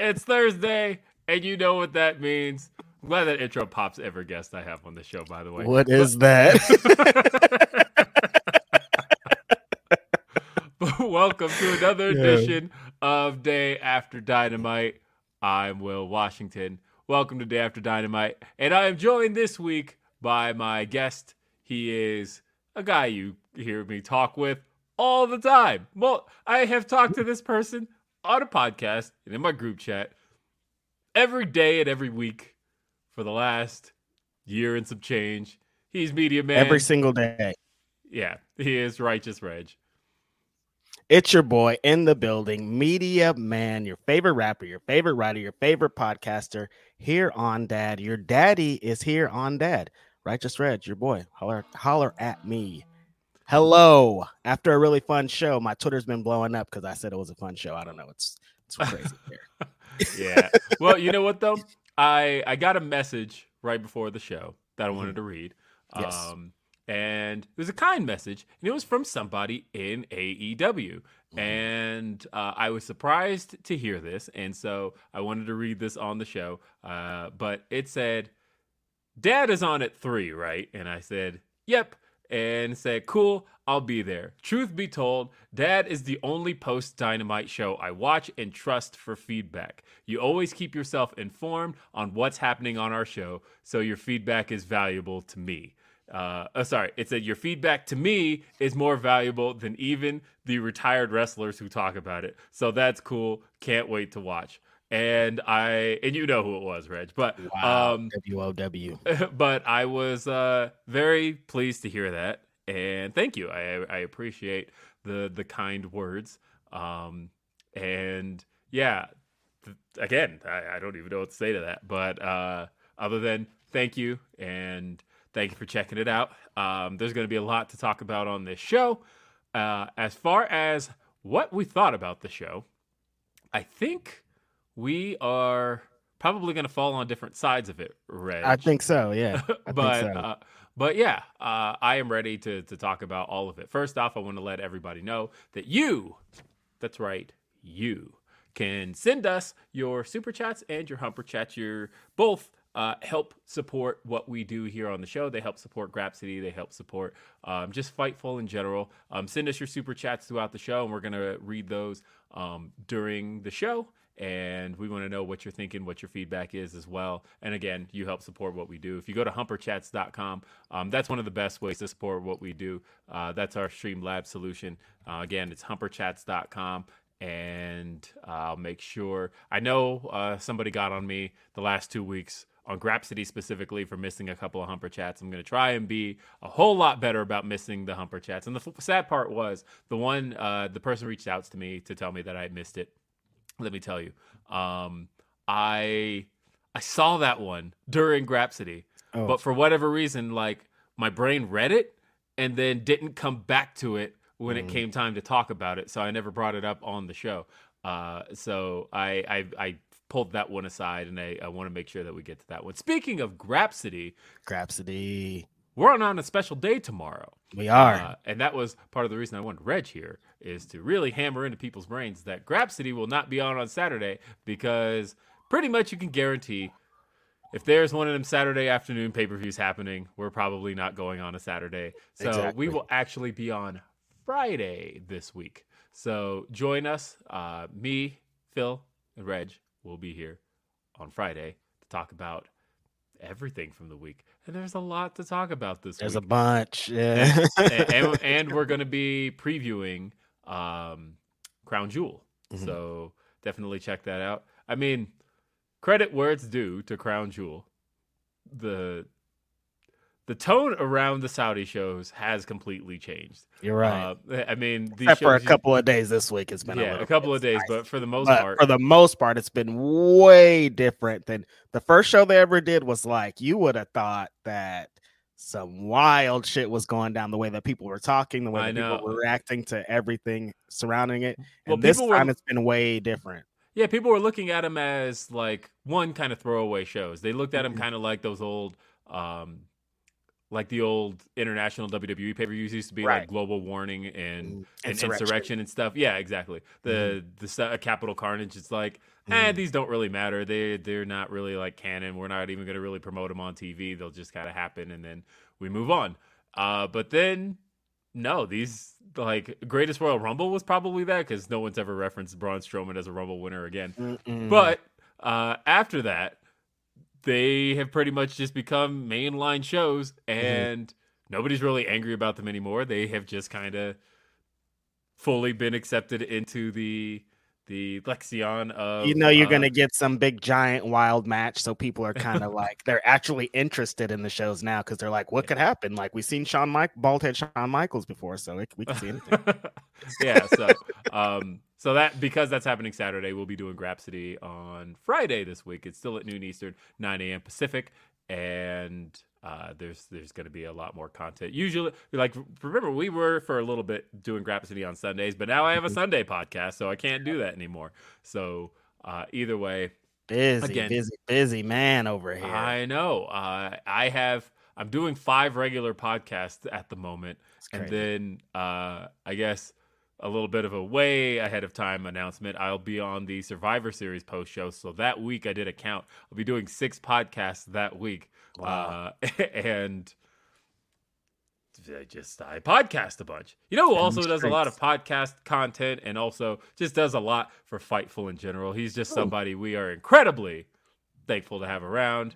It's Thursday, and you know what that means. I'm glad that intro pops every guest I have on the show, by the way. What is that? Welcome to another Yeah. edition of Day After Dynamite. I'm Will Washington. Welcome to Day After Dynamite. And I am joined this week by my guest. He is a guy you hear me talk with all the time. Well, I have talked to this person on a podcast and in my group chat every day and every week for the last year and some change. He's Media Man. Every single day. yeah, he is Righteous Reg. It's your boy in the building, Media Man, your favorite rapper, your favorite writer, your favorite podcaster here on Dad. Your daddy is here on Dad. Righteous Reg, your boy. Holler, holler at me. Hello. After a really fun show, my Twitter's been blowing up because I said it was a fun show. I don't know. It's it's crazy here. yeah. Well, you know what though? I I got a message right before the show that I wanted to read. Yes. Um and it was a kind message and it was from somebody in AEW. And uh, I was surprised to hear this, and so I wanted to read this on the show. Uh, but it said, "Dad is on at three, right?" And I said, "Yep." And said, "Cool, I'll be there." Truth be told, Dad is the only post Dynamite show I watch and trust for feedback. You always keep yourself informed on what's happening on our show, so your feedback is valuable to me. Uh, oh, sorry, it said your feedback to me is more valuable than even the retired wrestlers who talk about it. So that's cool. Can't wait to watch. And I and you know who it was, Reg. But Wow. um, WOW. but I was uh, very pleased to hear that, and thank you. I, I appreciate the the kind words. Um, and yeah, th- again, I, I don't even know what to say to that, but uh, other than thank you and thank you for checking it out. Um, there's going to be a lot to talk about on this show. Uh, as far as what we thought about the show, I think we are probably going to fall on different sides of it, Reg. I think so. Yeah. But so. uh, but yeah, uh, I am ready to to talk about all of it. First off, I want to let everybody know that you, that's right, you can send us your super chats and your humper chats. Your both uh, help support what we do here on the show. They help support Grapsody. They help support um, just Fightful in general. Um, send us your super chats throughout the show, and we're going to read those um, during the show. And we want to know what you're thinking, what your feedback is as well. And again, you help support what we do. If you go to humperchats.com, um, that's one of the best ways to support what we do. Uh, that's our Streamlabs solution. Uh, again, it's humperchats.com and I'll make sure. I know uh, somebody got on me the last two weeks on Grapsody specifically for missing a couple of Humper chats. I'm going to try and be a whole lot better about missing the Humper chats. And the sad part was the one, uh, the person reached out to me to tell me that I missed it. Let me tell you, um, I I saw that one during Grapsody, oh. but for whatever reason, like my brain read it and then didn't come back to it when mm. it came time to talk about it. So I never brought it up on the show. Uh, so I, I, I pulled that one aside, and I, I want to make sure that we get to that one. Speaking of Grapsody, Grapsody, we're on, a special day tomorrow. We are, uh, and that was part of the reason I wanted Reg here is to really hammer into people's brains that Grapsody will not be on on Saturday because pretty much you can guarantee if there's one of them Saturday afternoon pay per views happening, we're probably not going on a Saturday. So exactly. we will actually be on Friday this week. So join us, uh, me, Phil, and Reg will be here on Friday to talk about everything from the week. And there's a lot to talk about this there's week. a bunch. Yeah. and, and, and, we're going to be previewing um, Crown Jewel. Mm-hmm. So definitely check that out. I mean, credit where it's due to Crown Jewel. The the tone around the Saudi shows has completely changed. You're right. Uh, I mean, Except for a couple of days this week, it's been yeah, a, a couple of days, nice. but for the most but part, for the most part, it's been way different than the first show they ever did. Was like you would have thought that some wild shit was going down the way that people were talking, the way that people were reacting to everything surrounding it. And well, this time were, it's been way different. Yeah, people were looking at them as like one kind of throwaway shows. They looked at them mm-hmm. kind of like those old um, like the old international WWE pay per views used to be, right. like Global Warning and, mm, and Insurrextion. Insurrextion. and stuff. Yeah, exactly. The mm. the uh, Capital Carnage. It's like, mm. eh, these don't really matter. They they're not really like canon. We're not even going to really promote them on TV. They'll just kind of happen, and then we move on. Uh, but then no, these like greatest Royal Rumble was probably that because no one's ever referenced Braun Strowman as a Rumble winner again. Mm-mm. But uh, after that, they have pretty much just become mainline shows mm-hmm. and mm-hmm. nobody's really angry about them anymore. They have just kind of fully been accepted into the the lexicon of you know you're uh, gonna get some big giant wild match so people are kind of like they're actually interested in the shows now because they're like what could happen? Like we've seen Shawn Mike baldhead Shawn Michaels before so it, we can see anything. Yeah so um so that because that's happening Saturday we'll be doing Grapsody on Friday this week. It's still at noon Eastern 9 a.m Pacific and uh, there's there's going to be a lot more content. Usually, like remember we were for a little bit doing Grapsody on Sundays, but now I have a mm-hmm. Sunday podcast, so I can't do that anymore. So uh, either way, busy, again, busy, busy man over here. I know. Uh, I have. I'm doing five regular podcasts at the moment, and then uh, I guess a little bit of a way ahead of time announcement. I'll be on the Survivor Series post show. So that week I did a count. I'll be doing six podcasts that week. Wow. Uh, and I just I podcast a bunch. You know who also does a lot of podcast content and also just does a lot for Fightful in general. He's just somebody we are incredibly thankful to have around.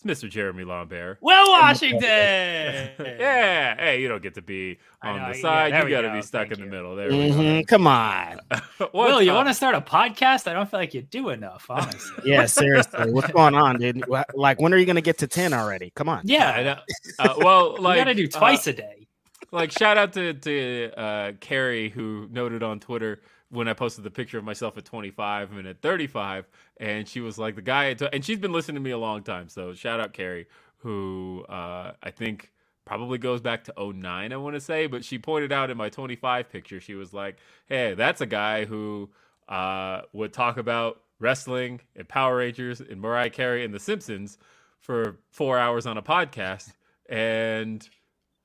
It's Mr. Jeremy Lambert. Will Washington. yeah. Hey, you don't get to be on know, the side. Yeah, you got to be stuck Thank in you. the middle. There mm-hmm. Come on. Will, you want to start a podcast? I don't feel like you do enough, honestly. yeah, seriously. What's going on, dude? Like, when are you going to get to 10 already? Come on. Yeah. Uh, well, like, you got to do twice uh, a day. Like, shout out to, to uh, Carrie, who noted on Twitter when I posted the picture of myself at 25 and at 35, and she was like the guy, and she's been listening to me a long time. So shout out Carrie, who uh, I think probably goes back to 09, I want to say, but she pointed out in my 25 picture, she was like, "Hey, that's a guy who uh, would talk about wrestling and Power Rangers and Mariah Carey and The Simpsons for four hours on a podcast, and."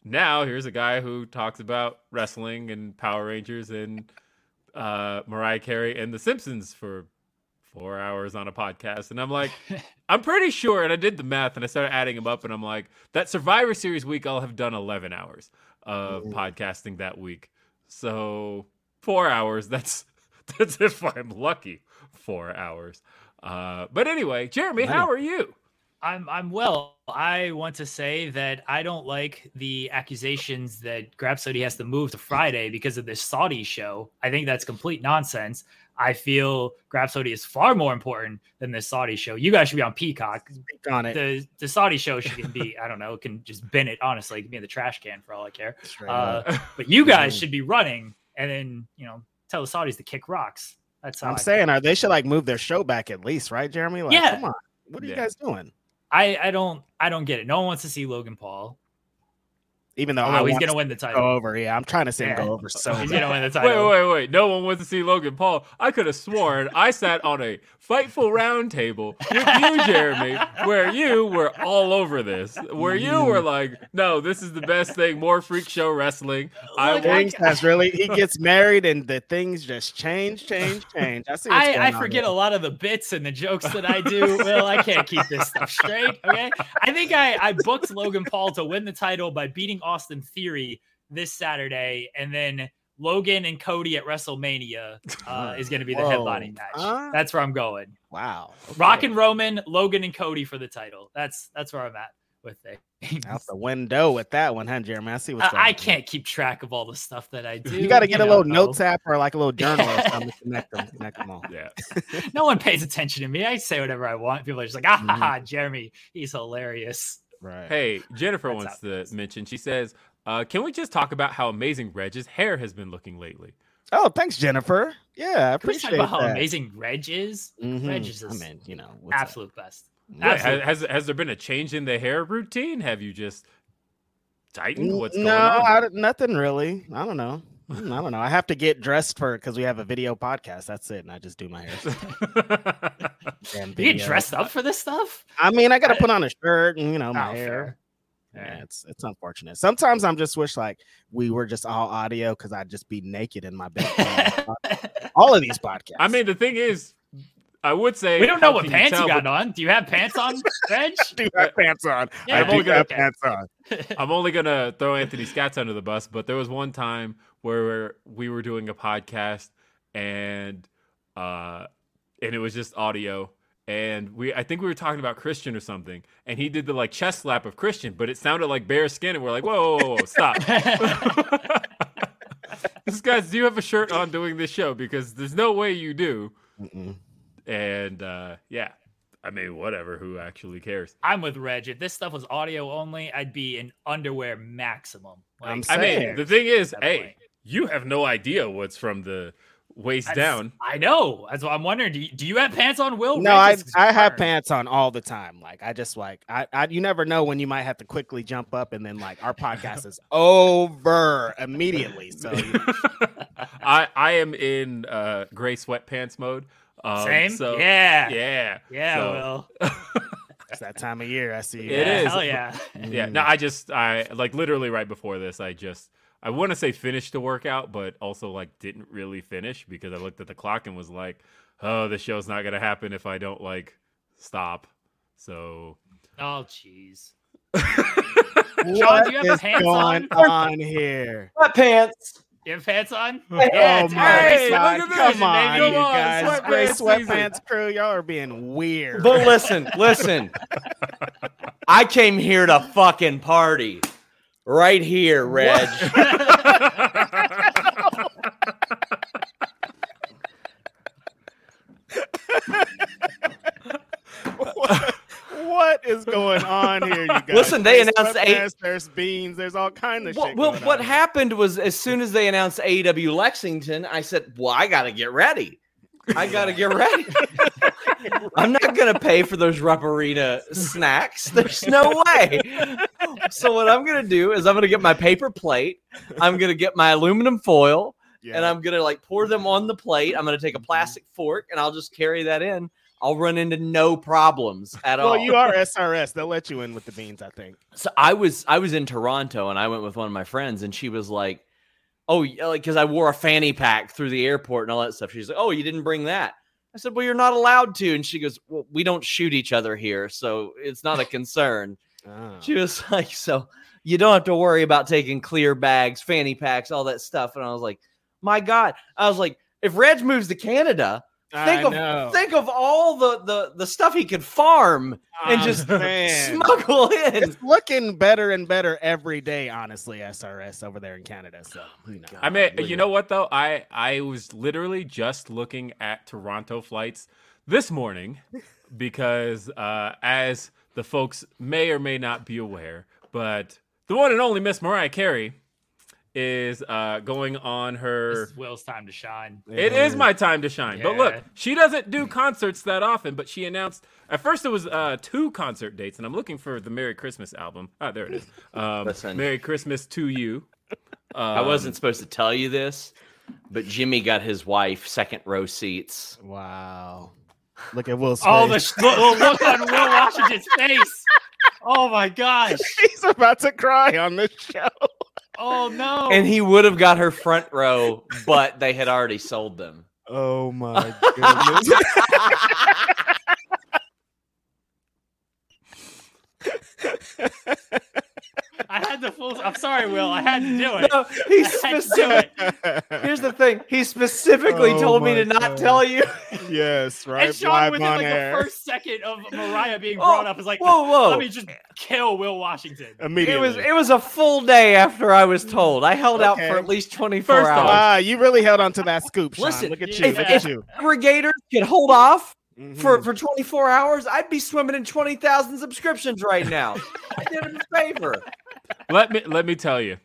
Now here's a guy who talks about wrestling and Power Rangers and uh, Mariah Carey and The Simpsons for four hours on a podcast. And I'm like, I'm pretty sure. And I did the math and I started adding them up. And I'm like, that Survivor Series week, I'll have done 11 hours of podcasting that week. So four hours. That's that's if I'm lucky. Four hours. Uh, but anyway, Jeremy, how are you? I'm I'm well. I want to say that I don't like the accusations that Grapsody has to move to Friday because of this Saudi show. I think that's complete nonsense. I feel Grapsody is far more important than this Saudi show. You guys should be on Peacock. On it. The the Saudi show should be, I don't know, it can just bin it, honestly. It can be in the trash can for all I care. Uh, but you guys Mhm. should be running and then, you know, tell the Saudis to kick rocks. That's I'm I saying, are they should like move their show back at least, right, Jeremy? Like, Yeah. come on, what are you guys doing? I, I don't I don't get it. No one wants to see Logan Paul. Even though oh, I Although he's gonna win the title, go title. over, yeah, I'm trying to see him Yeah. go over so He's gonna win the title. wait, wait. Wait! No one wants to see Logan Paul. I could have sworn I sat on a Fightful round table with you, Jeremy, where you were all over this. Where you were mm. like, no, this is the best thing. More freak show wrestling. I Look, want Things has really he gets married and the things just change, change, change. I see. What's I, going I on forget here. a lot of the bits and the jokes that I do. Well, I can't keep this stuff straight. Okay. I think I, I booked Logan Paul to win the title by beating Austin Theory this Saturday, and then Logan and Cody at WrestleMania uh, is going to be the Whoa. headlining match. Huh? That's where I'm going. Wow. Rock and Roman, Logan and Cody for the title. That's that's where I'm at with things. out the window with that one, huh, Jeremy? I see what's going I, I can't keep track of all the stuff that I do. You got to get a know, little though. notes app or like a little journal or something to connect them. Connect them all. Yeah. No one pays attention to me. I say whatever I want. People are just like, ah, ha, Mhm. Jeremy, he's hilarious. Right. Hey, Jennifer That's wants how to mention, she says, uh, can we just talk about how amazing Reg's hair has been looking lately? Oh, thanks, Jennifer. Yeah, I Can we talk appreciate about how amazing Reg is? Mhm. Reg is I mean, you know, what's up? Absolute best. Yeah, has, has has there been a change in the hair routine? Have you just tightened? What's no, going on? I nothing really. I don't know. I don't know. I have to get dressed for because we have a video podcast. That's it, and I just do my hair. Damn You video. get dressed up for this stuff? I mean, I got to put on a shirt and you know my Oh, hair. fair. Yeah, it's it's unfortunate. Sometimes I'm just wish like we were just all audio because I'd just be naked in my bed. all of these podcasts. I mean, the thing is, I would say we don't know what can pants you, tell, got but on. Do you have pants on, Reg? I do have pants on. Yeah, I I'm do only gonna- have okay. pants on. I'm only gonna throw Anthony Scats under the bus, but there was one time where we were doing a podcast and uh and it was just audio and we I think we were talking about Christian or something and he did the like chest slap of Christian, but it sounded like bare skin and we're like, whoa, whoa, whoa, whoa stop. this guys, do you have a shirt on doing this show? Because there's no way you do. Mm-mm. And uh yeah. I mean, whatever, who actually cares? I'm with Reg. If this stuff was audio only, I'd be in underwear maximum. I'm I mean, the thing is, hey, point. You have no idea what's from the waist That's- down. I know. That's what I'm wondering. Do you, do you have pants on, Will? No, I I have pants on all the time. Like I just like I, I you never know when you might have to quickly jump up and then like our podcast is over immediately. So you- I I am in uh gray sweatpants mode. Um, Same? So yeah. yeah, Yeah, so- Will. it's that time of year. I see. you It yeah, is. Hell yeah. yeah. No, I just I like literally right before this, I just I want to say finished the workout, but also like didn't really finish because I looked at the clock and was like, oh, the show's not gonna happen if I don't like stop. So Oh, jeez. What do you have pants going on? on here? Sweatpants. You have pants on? Oh Yeah, my Hey, god! look at Come on, you Come on, guys! Gray sweatpants season. sweatpants crew, y'all are being weird. But listen, listen. I came here to fucking party. Right here, Reg. what, what is going on here, you guys? Listen, they There's announced eight- There's beans. There's all kind of Well, shit. well, going what on. happened was as soon as they announced AEW Lexington, I said, "Well, I got to get ready. I got to get ready. I'm not going to pay for those Rupp Arena snacks. There's no way. So what I'm going to do is I'm going to get my paper plate. I'm going to get my aluminum foil, Yeah. and I'm going to like pour them on the plate. I'm going to take a mm-hmm. plastic fork, and I'll just carry that in. I'll run into no problems at all. well, you are SRS. They'll let you in with the beans, I think. So I was I was in Toronto and I went with one of my friends and she was like, "Oh, yeah," uh, like because I wore a fanny pack through the airport and all that stuff." She's like, "Oh, you didn't bring that." I said, Well, you're not allowed to. And she goes, Well, we don't shoot each other here, so it's not a concern. Oh. She was like, So you don't have to worry about taking clear bags, fanny packs, all that stuff. And I was like, My God. I was like, if Reg moves to Canada, think I of know. think of all the, the the stuff he could farm and Um, just man. smuggle in. It's looking better and better every day, honestly, SRS over there in Canada. So who knows? I mean, look you know what though? I I was literally just looking at Toronto flights this morning because uh, as the folks may or may not be aware, but the one and only Miss Mariah Carey is uh, going on her. This is Will's time to shine. It is my time to shine. But look, she doesn't do concerts that often, but she announced at first it was uh, two concert dates, and I'm looking for the Merry Christmas album. Ah, there it is. Um, Listen. Merry Christmas to you. I Um, wasn't supposed to tell you this, but Jimmy got his wife second row seats. Wow. Look at Will's Oh, the face. sh- look, look on Will Washington's face. Oh my gosh. He's about to cry on this show. Oh no. And he would have got her front row, but they had already sold them. Oh my goodness. I had the full. I'm sorry, Will. I had to do it. No, he I had to do specific. it. Here's the thing. He specifically Oh told me my to not tell you. yes, right. And Sean, live within on like air. the first second of Mariah being Oh, brought up, is like, whoa, whoa. let me just kill Will Washington. Immediately. It Immediately. was it was a full day after I was told. I held out for at least 24 First hours. Ah, you really held on to that scoop, Sean. Listen, Look at if- you. Look if- at you. Aggregators could hold off for, Mhm. for 24 hours. I'd be swimming in 20,000 subscriptions right now. I did him a favor. let me let me tell you.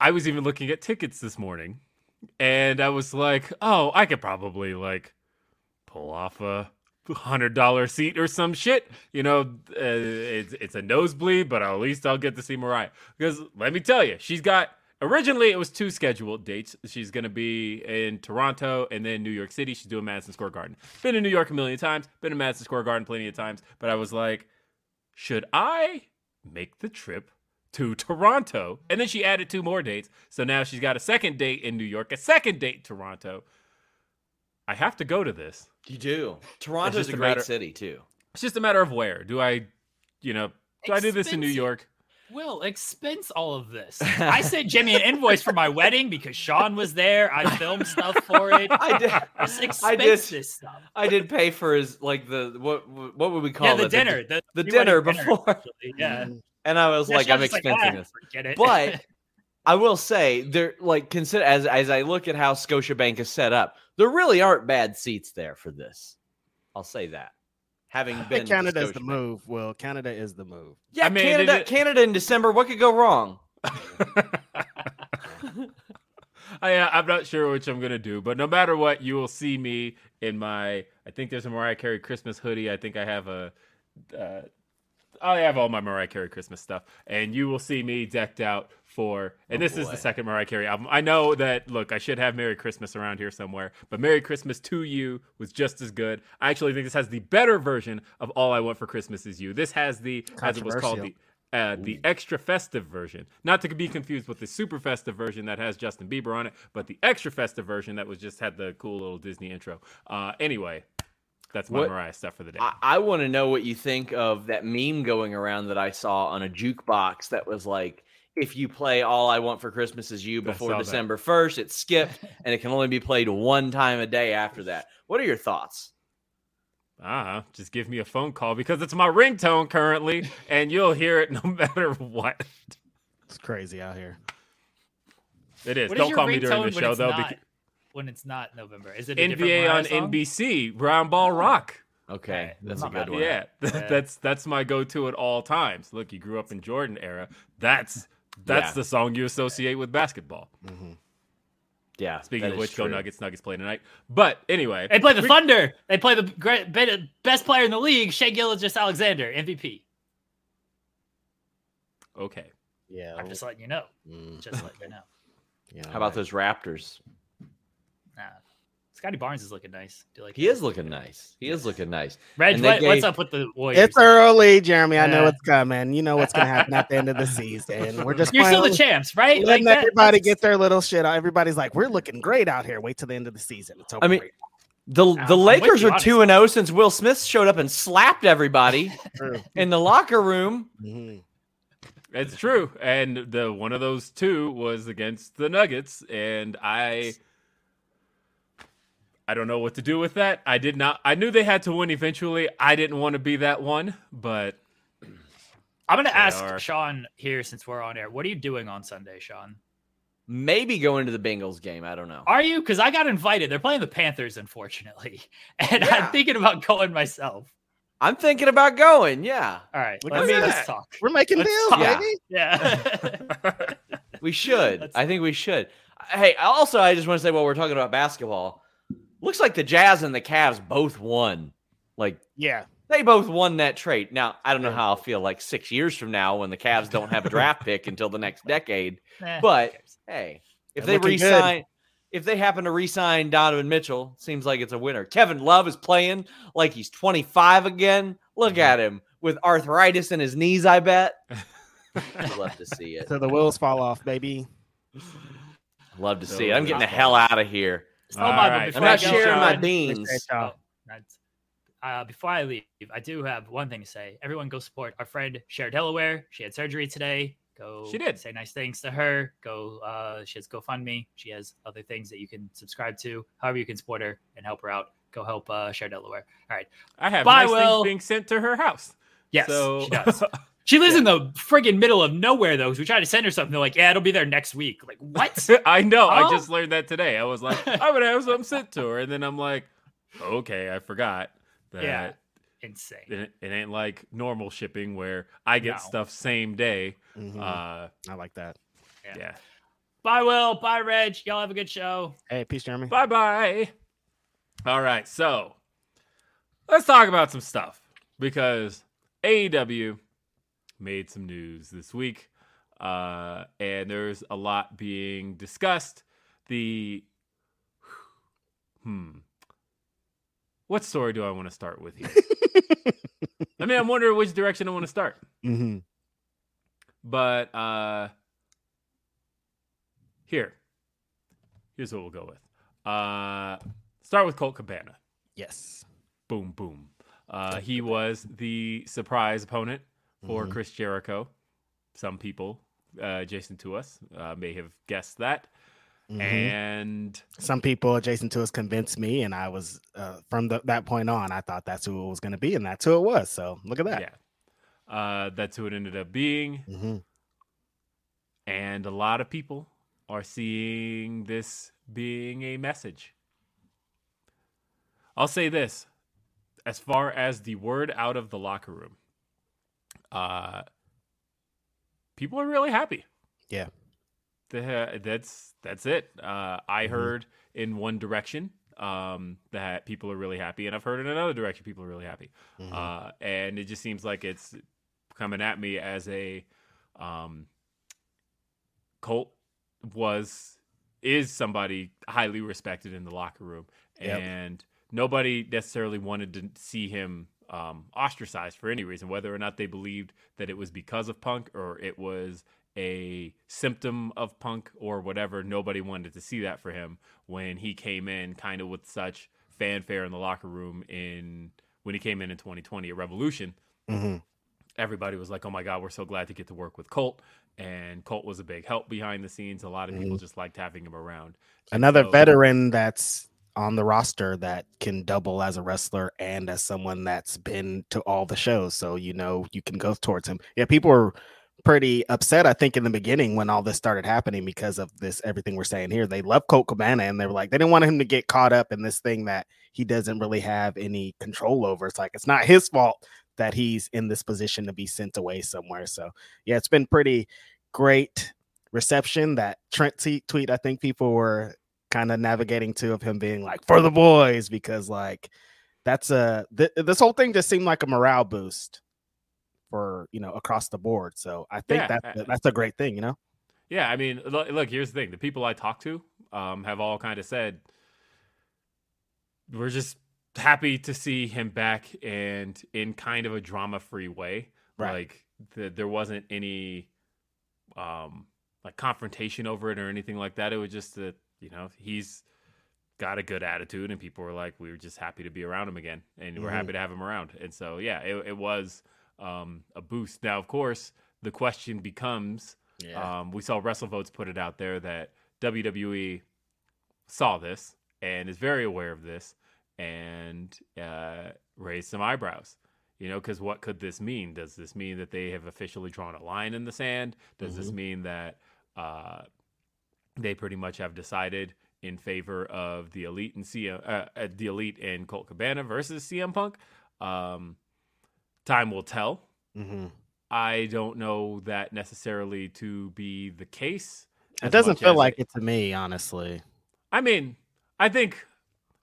I was even looking at tickets this morning, and I was like, "Oh, I could probably like pull off a hundred dollar seat or some shit." You know, uh, it's it's a nosebleed, but at least I'll get to see Mariah. Because let me tell you, she's got originally it was two scheduled dates. She's gonna be in Toronto and then New York City. She's doing Madison Square Garden. Been in New York a million times. Been in Madison Square Garden plenty of times. But I was like, should I make the trip to Toronto? And then she added two more dates. So now she's got a second date in New York, a second date in Toronto. I have to go to this. You do. Toronto's just a a great matter- city too. It's just a matter of where. Do I, you know, do I do this in New York? Will expense all of this. I sent Jimmy an invoice for my wedding because Sean was there. I filmed stuff for it. I did. Just expense I did. this stuff. I did pay for his like the what what would we call Yeah, it? the dinner. The, the pre-wedding dinner before. actually, Yeah. And I was Yeah, like, Sean's I'm just expensing "Ah, this. Forget it. But I will say there like consider as as I look at how Scotiabank is set up, there really aren't bad seats there for this. I'll say that. Having I been Canada is the move. Well, Canada is the move. Yeah, I mean, Canada, it- Canada in December. What could go wrong? I, uh, I'm not sure which I'm gonna do, but no matter what, you will see me in my. I think there's a Mariah Carey Christmas hoodie. I think I have a. Uh, I have all my Mariah Carey Christmas stuff, and you will see me decked out for. And Oh, this is the second Mariah Carey album. I know that. Look, I should have Merry Christmas around here somewhere, but Merry Christmas to You was just as good. I actually think this has the better version of All I Want for Christmas Is You. This has the, as it was called, the uh, the extra festive version, not to be confused with the super festive version that has Justin Bieber on it, but the extra festive version that was just had the cool little Disney intro. Uh, anyway, that's my What- Mariah stuff for the day. I, I want to know what you think of that meme going around that I saw on a jukebox that was like, if you play All I Want for Christmas Is You before saw that. December 1st, it's skipped and it can only be played one time a day after that. What are your thoughts? uh just give me a phone call because it's my ringtone currently, and you'll hear it no matter what. It's crazy out here. It is. What is Don't your call me during the show though. not- Because when it's not November. Is it a NBA on song? NBC, Roundball Rock. Okay, Okay, that's a good bad. one. Yeah, Yeah. that's that's my go-to at all times. Look, you grew up in Jordan era. That's that's Yeah. the song you associate with basketball. Yeah. Speaking of is which, go. Nuggets! Nuggets play tonight. But anyway, They play the Thunder. They play the great, best player in the league, Shai Gilgeous-Alexander, MVP. okay. Yeah. I'm just letting you know. mm, Just letting you know. yeah, How about right. those Raptors? Nah. Scottie Barnes is looking nice. Do you like He that? is looking nice. He is looking nice. Reg, and they what, what's up with the Warriors? It's early, Jeremy. I know Yeah. it's coming. You know what's going to happen at the end of the season. We're just You're still the playing- champs, right? letting that- everybody that's- get their little shit out. Everybody's like, we're looking great out here. Wait till the end of the season. It's over. I mean, for you. The I'm the Lakers you, are two and zero since Will Smith showed up and slapped everybody in the locker room. Mhm. It's true, and the one of those two was against the Nuggets, and I, I don't know what to do with that. I did not. I knew they had to win eventually. I didn't want to be that one, but I'm going to ask are. Sean here since we're on air. What are you doing on Sunday, Sean? Maybe going to the Bengals game. I don't know. Are you? Because I got invited. They're playing the Panthers, unfortunately, and Yeah. I'm thinking about going myself. I'm thinking about going. Yeah, All right, Look let's, at let's talk. We're making Let's deals, talk. Yeah. baby. Yeah. we should. That's- I think we should. Hey, also, I just want to say while we're talking about basketball, looks like the Jazz and the Cavs both won. Like Yeah. they both won that trade. Now, I don't know how I'll feel like six years from now when the Cavs don't have a draft pick until the next decade. Eh, But hey, if They're they looking good. resign, if they happen to resign Donovan Mitchell, seems like it's a winner. Kevin Love is playing like he's 25 again. Look at him with arthritis in his knees. I bet. I'd love to see it. So the wheels fall off, baby. Love to So see it. I'm getting the hell out of here. Oh, All my, but right. I'm not sharing my beans. Oh, uh, before I leave, I do have one thing to say. Everyone go support our friend Cher Delaware. She had surgery today. Go She did. say nice things to her. Go uh she has GoFundMe. She has other things that you can subscribe to. However you can support her and help her out. Go help uh Cher Delaware. All right. I have Bye, nice Will. things being sent to her house. Yes, so she does. She lives in the friggin' middle of nowhere though. So we tried to send her something. They're like, yeah, it'll be there next week. Like, what? I know. I just learned that today. I was like, I'm gonna have something sent to her, and then I'm like, okay, I forgot that yeah. Insane. it, it ain't like normal shipping where I get No. stuff same day. Mhm. Uh, I like that. Yeah. yeah. Bye, Will. Bye, Reg. Y'all have a good show. Hey, peace, Jeremy. Bye bye. All right, so let's talk about some stuff because AEW made some news this week, uh, and there's a lot being discussed. The hmm, what story do I want to start with here? I mean, I'm wondering which direction I want to start, hmm but uh, here, here's what we'll go with. Uh, start with Colt Cabana. Yes. Boom, boom. Uh, he was the surprise opponent for Mhm. Chris Jericho. Some people, uh, Jason to us, uh, may have guessed that. Mhm. And Some people adjacent to us convinced me, and I was uh, from the, that point on. I thought that's who it was going to be, and that's who it was. So look at that. yeah, uh, that's who it ended up being. hmm And a lot of people are seeing this being a message. I'll say this as far as the word out of the locker room, uh, people are really happy. Yeah. The- that's that's it. Uh, I Mhm. heard in one direction um, that people are really happy, and I've heard in another direction people are really happy. Mhm. Uh, and it just seems like it's coming at me as a um, Colt was is somebody highly respected in the locker room, Yep. and nobody necessarily wanted to see him um, ostracized for any reason, whether or not they believed that it was because of Punk or it was a symptom of Punk or whatever. Nobody wanted to see that for him when he came in, kind of with such fanfare in the locker room in when he came in in 2020 at Revolution hmm everybody was like, "Oh my god, we're so glad to get to work with Colt." And Colt was a big help behind the scenes. A lot of people just liked having him around. Another so- veteran that's on the roster that can double as a wrestler and as someone that's been to all the shows. So, you know, you can go towards him. Yeah, people were pretty upset, I think, in the beginning when all this started happening because of this, everything we're saying here. They love Colt Cabana and they were like, they didn't want him to get caught up in this thing that he doesn't really have any control over. It's like, it's not his fault that he's in this position to be sent away somewhere. So, yeah, it's been pretty great reception. That Trent tweet, I think people were kind of navigating to of him being like for the boys because like that's a th- this whole thing just seemed like a morale boost for you know across the board. So I think Yeah, that that's a great thing, you know. Yeah, I mean, look, look here's the thing: the people I talk to um, have all kind of said we're just happy to see him back and in kind of a drama-free way. Right. Like the, there wasn't any um, like confrontation over it or anything like that. It was just that you know he's got a good attitude, and people were like, we were just happy to be around him again, and we're Mhm. happy to have him around. And so, yeah, it, it was um, a boost. Now, of course, the question becomes Yeah. um, we saw WrestleVotes put it out there that WWE saw this and is very aware of this and uh, raised some eyebrows. You know, because what could this mean? Does this mean that they have officially drawn a line in the sand? Does this mean that uh, they pretty much have decided in favor of the elite and CM, uh, uh, the elite and Colt Cabana versus CM Punk? Um, time will tell. hmm I don't know that necessarily to be the case. It doesn't feel like it to me, honestly. I mean, I think,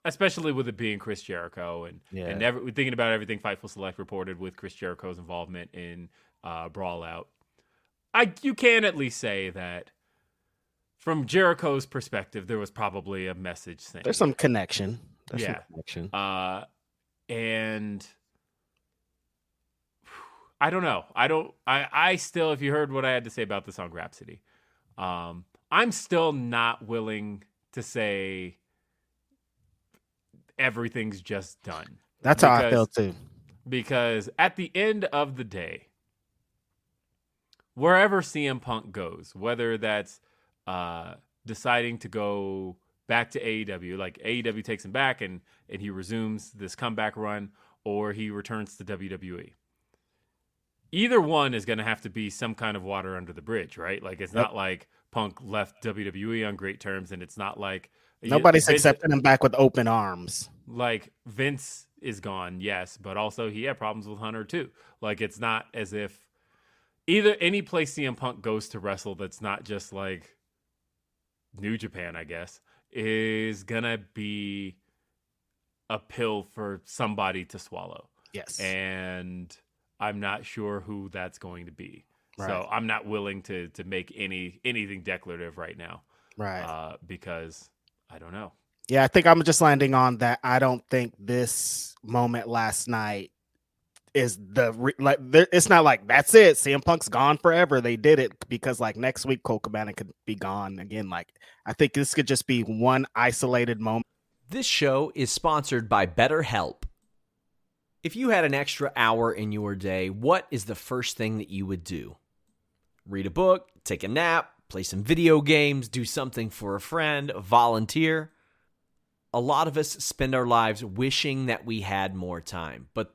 especially with it being Chris Jericho and Yeah. and every, thinking about everything Fightful Select reported with Chris Jericho's involvement in uh, Brawl Out, I you can at least say that from Jericho's perspective, there was probably a message saying There's some connection. There's Yeah. some connection. uh, and I don't know. I don't. I. I still, if you heard what I had to say about the song Grapsody, um, I'm still not willing to say everything's just done That's how I feel too. because at the end of the day, wherever CM Punk goes, whether that's uh, deciding to go back to AEW, like AEW takes him back and and he resumes this comeback run, or he returns to WWE. Either one is going to have to be some kind of water under the bridge, right? Like it's Yep. not like Punk left WWE on great terms, and it's not like Nobody's Vince- accepting him back with open arms. like Vince is gone, yes, but also he had problems with Hunter too. Like it's not as if either any place CM Punk goes to wrestle that's not just like New Japan, I guess, is gonna be a pill for somebody to swallow. Yes. And I'm not sure who that's going to be. Right. So I'm not willing to to make any anything declarative right now. right. Uh, because I don't know. Yeah, I think I'm just landing on that. I don't think this moment last night is the like. It's not like that's it. CM Punk's gone forever. They did it because like next week Colt Cabana could be gone again. Like I think this could just be one isolated moment. This show is sponsored by BetterHelp. If you had an extra hour in your day, what is the first thing that you would do? Read a book, take a nap, play some video games, do something for a friend, volunteer. A lot of us spend our lives wishing that we had more time. But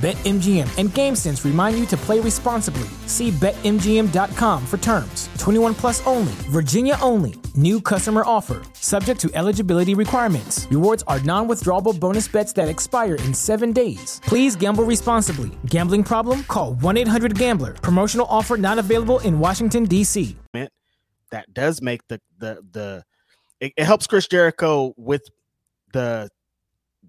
BetMGM and GameSense remind you to play responsibly. See BetMGM.com for terms. 21 plus only, Virginia only. New customer offer, subject to eligibility requirements. Rewards are non withdrawable bonus bets that expire in seven days. Please gamble responsibly. Gambling problem? Call 1 800 Gambler. Promotional offer not available in Washington, D.C. That does make the the the it, it helps Chris Jericho with the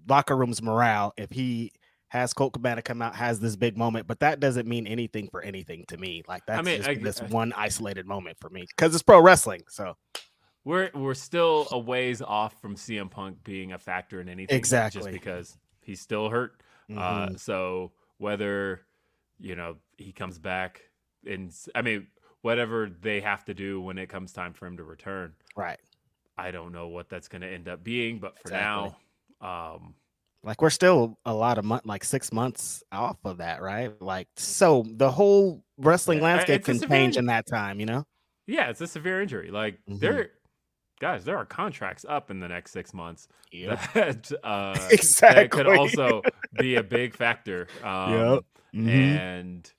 locker room's morale if he has Colt Cabana come out, has this big moment, but that doesn't mean anything for anything to me. Like that's mean, just I- this I- one isolated moment for me because it's pro wrestling. So We're we're still a ways off from CM Punk being a factor in anything. Exactly, just because he's still hurt. Uh, Mhm. so whether you know he comes back and I mean whatever they have to do when it comes time for him to return, right, I don't know what that's going to end up being. But for now, um, like we're still a lot of month, like six months off of that, right? Like so, the whole wrestling Yeah, landscape can change in that time. You know, yeah, it's a severe injury. Like Mhm. there, guys, there are contracts up in the next six months Yep. that uh, that could also be a big factor. Um, Yep. Mhm. and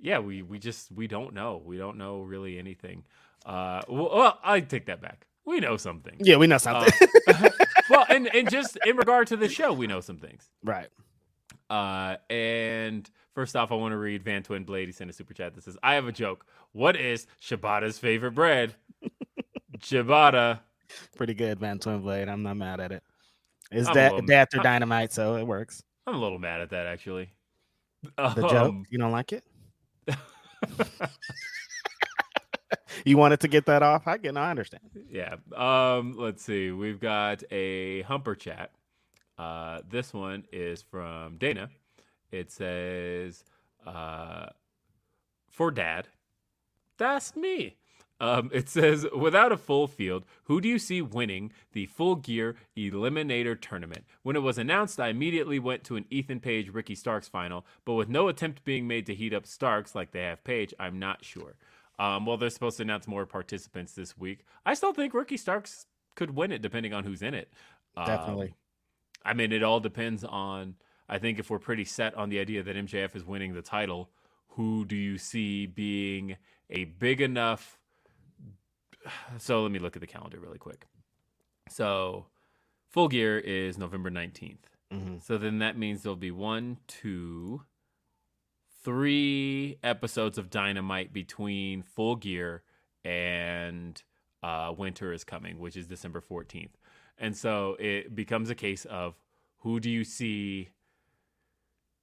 yeah we we just we don't know we don't know really anything uh well, well i take that back we know some things yeah, we know something. Uh, well and and just in regard to the show we know some things right. uh and first off i want to read van twin blade he sent a super chat that says i have a joke what is Shibata's favorite bread Shibata Pretty good, Van Twin Blade. I'm not mad at it. It's I'm that after dynamite, so it works. i'm a little mad at that actually The joke, Um, you don't like it? You wanted to get that off? I. No, I understand. Yeah. Um, let's see. We've got a humper chat. Uh, this one is from Dana. It says, uh, for dad, that's me. Um, it says, without a full field, who do you see winning the full gear eliminator tournament? When it was announced, I immediately went to an Ethan Page Ricky Starks final, but with no attempt being made to heat up Starks like they have Page, I'm not sure. Um, well, they're supposed to announce more participants this week. I still think Ricky Starks could win it depending on who's in it. Um, Definitely. I mean, it all depends on. I think if we're pretty set on the idea that MJF is winning the title, who do you see being a big enough? So let me look at the calendar really quick. So, Full Gear is November 19th. Mhm. So then that means there'll be one, two, three episodes of Dynamite between Full Gear and uh, Winter is Coming, which is December 14th. And so it becomes a case of who do you see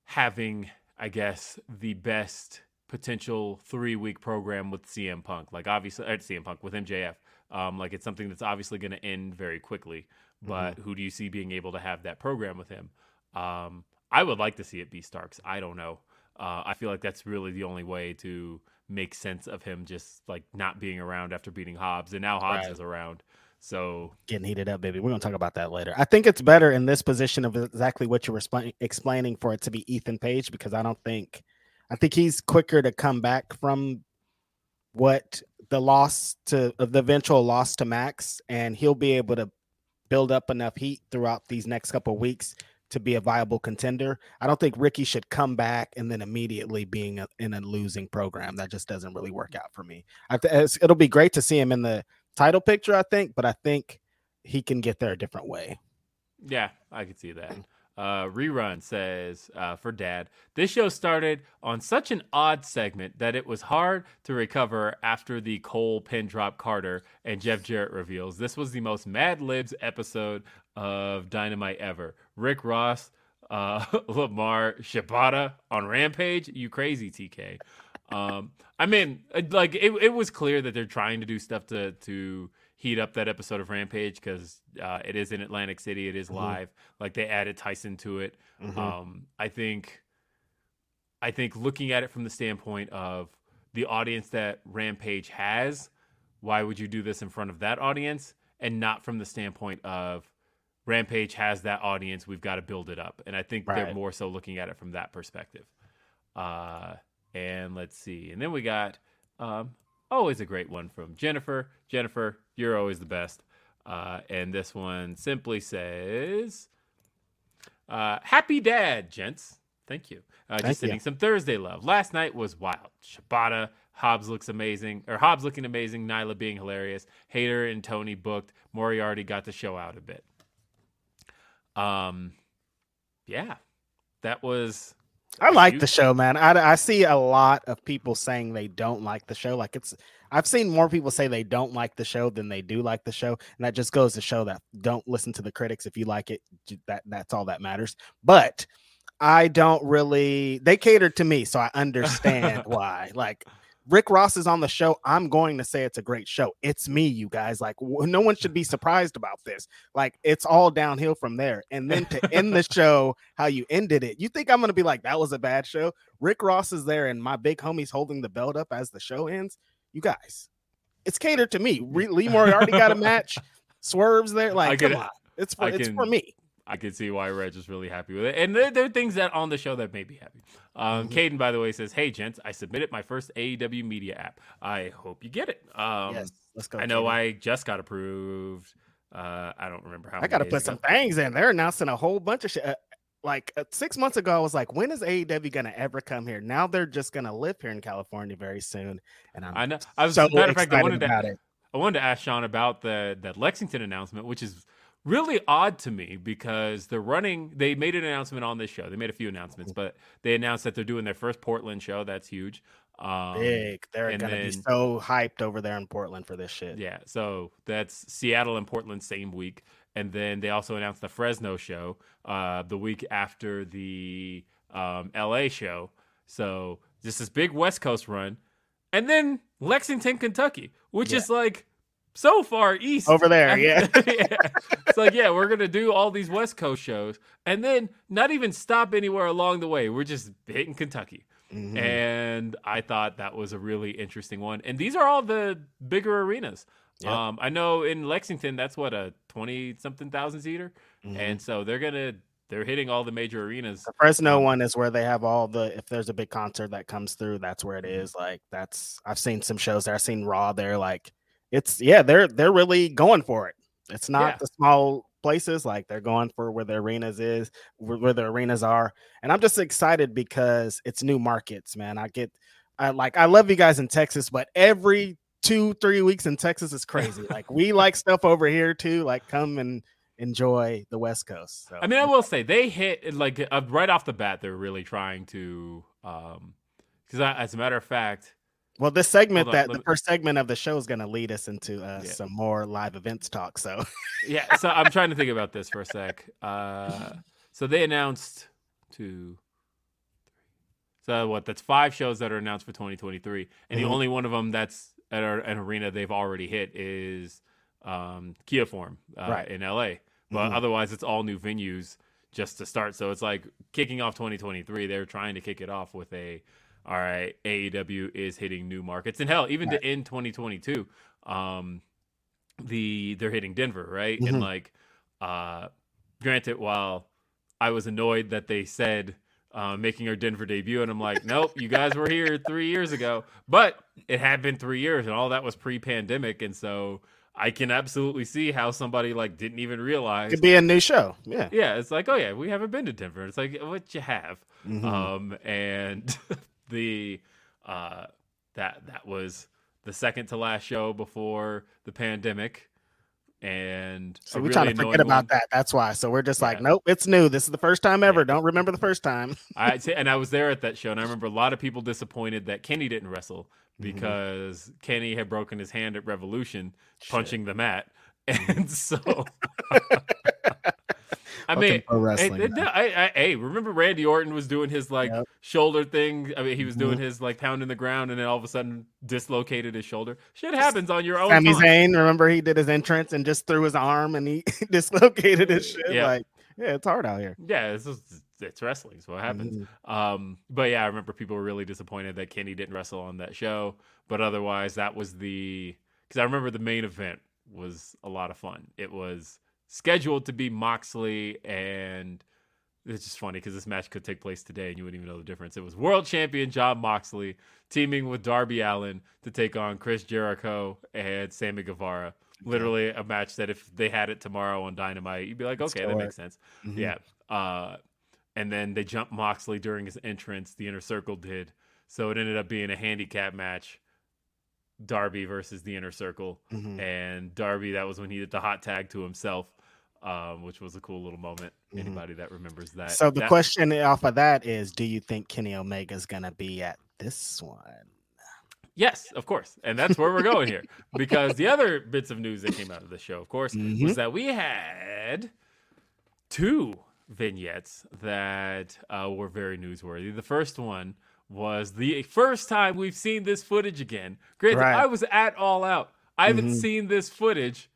having, I guess, the best potential three week program with CM Punk? Like, obviously, at CM Punk with MJF. Um, like, it's something that's obviously going to end very quickly. But who do you see being able to have that program with him? Um, I would like to see it be Starks. I don't know. Uh, I feel like that's really the only way to make sense of him just like not being around after beating Hobbs, and now Hobbs Right. is around. So Getting heated up, baby. We're gonna talk about that later. I think it's better in this position of exactly what you were expla- explaining for it to be Ethan Page because I don't think, I think he's quicker to come back from what the loss to of the eventual loss to Max, and he'll be able to build up enough heat throughout these next couple weeks to be a viable contender. I don't think Ricky should come back and then immediately being a, in a losing program. That just doesn't really work out for me. It'll be great to see him in the title picture, I think, but I think he can get there a different way. Yeah, I could see that. Uh, Rerun says uh, for Dad, this show started on such an odd segment that it was hard to recover after the Cole pin drop Carter and Jeff Jarrett reveals. This was the most Mad Libs episode of Dynamite ever. Rick Ross, uh, Lamar Shibata on Rampage. You crazy, TK. Um, I mean, uh, like it, it was clear that they're trying to do stuff to to heat up that episode of Rampage because uh, it is in Atlantic City. It is Mhm. live. Like they added Tyson to it. Mhm. Um, I think, I think looking at it from the standpoint of the audience that Rampage has, why would you do this in front of that audience, and not from the standpoint of Rampage has that audience, we've got to build it up. And I think they're more so looking at it from that perspective. Uh, and let's see, and then we got um, always a great one from Jennifer. Jennifer, you're always the best. Uh, and this one simply says, uh, "Happy Dad, gents. Thank you. Uh, Thank just sending you. some Thursday love. Last night was wild. Shibata, Hobbs looks amazing, or Hobbs looking amazing. Nyla being hilarious. Hater and Tony booked. Moriarty got to show out a bit. Um, yeah, that was. I like You- the show, man. I, I see a lot of people saying they don't like the show. Like it's, I've seen more people say they don't like the show than they do like the show, and that just goes to show that don't listen to the critics. If you like it, that that's all that matters. But I don't really. They cater to me, so I understand why. Like Rick Ross is on the show. I'm going to say it's a great show. It's me, you guys. Like no one should be surprised about this. Like it's all downhill from there. And then to end the show, how you ended it, you think I'm gonna be like that was a bad show? Rick Ross is there, and my big homie's holding the belt up as the show ends. You guys, it's catered to me. Re- Lee Moriarty got a match. Swerves there. Like get come it. on, it's for I it's can- for me. I can see why Reg is really happy with it. And there, there are things that on the show that made me happy. Um, Mhm. Caden, by the way, says, Hey, gents, I submitted my first AEW media app. I hope you get it. Um, yes, let's go. I know. I just got approved. Uh, I don't remember how I got to put ago. some things in. They're announcing a whole bunch of shit. Uh, like uh, six months ago, I was like, when is AEW gonna ever come here? Now they're just gonna live here in California very soon, and I'm I know. I was, so matter of fact, I excited wanted to about it. I wanted to ask Sean about the that Lexington announcement, which is really odd to me because they're running. They made an announcement on this show. They made a few announcements, but they announced that they're doing their first Portland show. That's huge. Um, Big. They're gonna be so hyped over there in Portland for this shit. Yeah, so that's Seattle and Portland same week, and then they also announced the Fresno show uh, the week after the um, LA show. So just this big West Coast run, and then Lexington, Kentucky, which Yeah. is like so far east Over there, yeah. It's like yeah, we're gonna do all these West Coast shows, and then not even stop anywhere along the way. We're just hitting Kentucky. Mhm. And I thought that was a really interesting one. And these are all the bigger arenas. Yep. Um, I know in Lexington, that's what a twenty something thousand seater, Mhm. and so they're gonna they're hitting all the major arenas. The Fresno Um, one is where they have all the. If there's a big concert that comes through, that's where it Mm-hmm. is. Like that's. I've seen some shows there. I've seen Raw there. Like it's yeah. They're they're really going for it. It's not Yeah. the small places. Like they're going for where the arenas is, where, where the arenas are. And I'm just excited because it's new markets, man. I get. I like. I love you guys in Texas, but every two three weeks in Texas is crazy. like we like stuff over here too. Like come and enjoy the West Coast. So. I mean, I will say they hit like uh, right off the bat. They're really trying to, um, because as a matter of fact, Well, this segment on, that the me- first segment of the show is going to lead us into uh, Yeah. some more live events talk. So yeah. So I'm trying to think about this for a sec. Uh, so they announced two. So what? That's five shows that are announced for 2023, and Mhm. the only one of them that's at our- an arena they've already hit is um, Kia Forum uh, Right. in LA. But Mhm. otherwise, it's all new venues just to start. So it's like kicking off 2023. They're trying to kick it off with a, all right, AEW is hitting new markets, and hell, even to end 2022, um, the they're hitting Denver, right? Mhm. And like, uh, granted, while I was annoyed that they said uh, making our Denver debut, and I'm like, nope, you guys were here three years ago, but it had been three years, and all that was pre-pandemic, and so I can absolutely see how somebody like didn't even realize. could be a new show. Yeah. Yeah, it's like, oh yeah, we haven't been to Denver. It's like, what you have, Mhm. um, and the uh, that that was the second to last show before the pandemic, and so we're really trying to forget about one. that. That's why. So we're just like, nope, it's new. This is the first time ever. Yeah. Don't remember the first time. I and I was there at that show, and I remember a lot of people disappointed that Kenny didn't wrestle Mhm. because Kenny had broken his hand at Revolution Shit. Mm-hmm. punching the mat, and so. I mean, pro Hey, wrestling. man. I, I, hey, remember Randy Orton was doing his like Yep. shoulder thing? I mean, he was doing Mhm. his like pounding the ground, and then all of a sudden dislocated his shoulder. Shit happens on your own. Sami. Zayn, remember he did his entrance and just threw his arm and he dislocated his shit. Yeah. Like, yeah, it's hard out here. Yeah, it's just, it's wrestling. So what happens? Mhm. Um, but yeah, I remember people were really disappointed that Kenny didn't wrestle on that show. But otherwise, that was the because I remember the main event was a lot of fun. It was scheduled to be Moxley and it's just funny because this match could take place today and you wouldn't even know the difference. It was world champion Jon Moxley teaming with Darby Allin to take on Chris Jericho and Sammy Guevara. Literally a match that if they had it tomorrow on Dynamite, you'd be like, okay, that makes sense. Mhm. Yeah. Uh, and then they jumped Moxley during his entrance. The inner circle did, so it ended up being a handicap match. Darby versus the inner circle, Mhm. and Darby that was when he did the hot tag to himself, um, which was a cool little moment. Mhm. Anybody that remembers that? So the that- question off of that is, do you think Kenny Omega's gonna be at this one? Yes, of course. And that's where we're going here. Because the other bits of news that came out of the show, of course, Mhm. was that we had two vignettes that uh, were very newsworthy. The first one was the first time we've seen this footage again. Granted, Right. I was at All Out. I haven't Mhm. seen this footage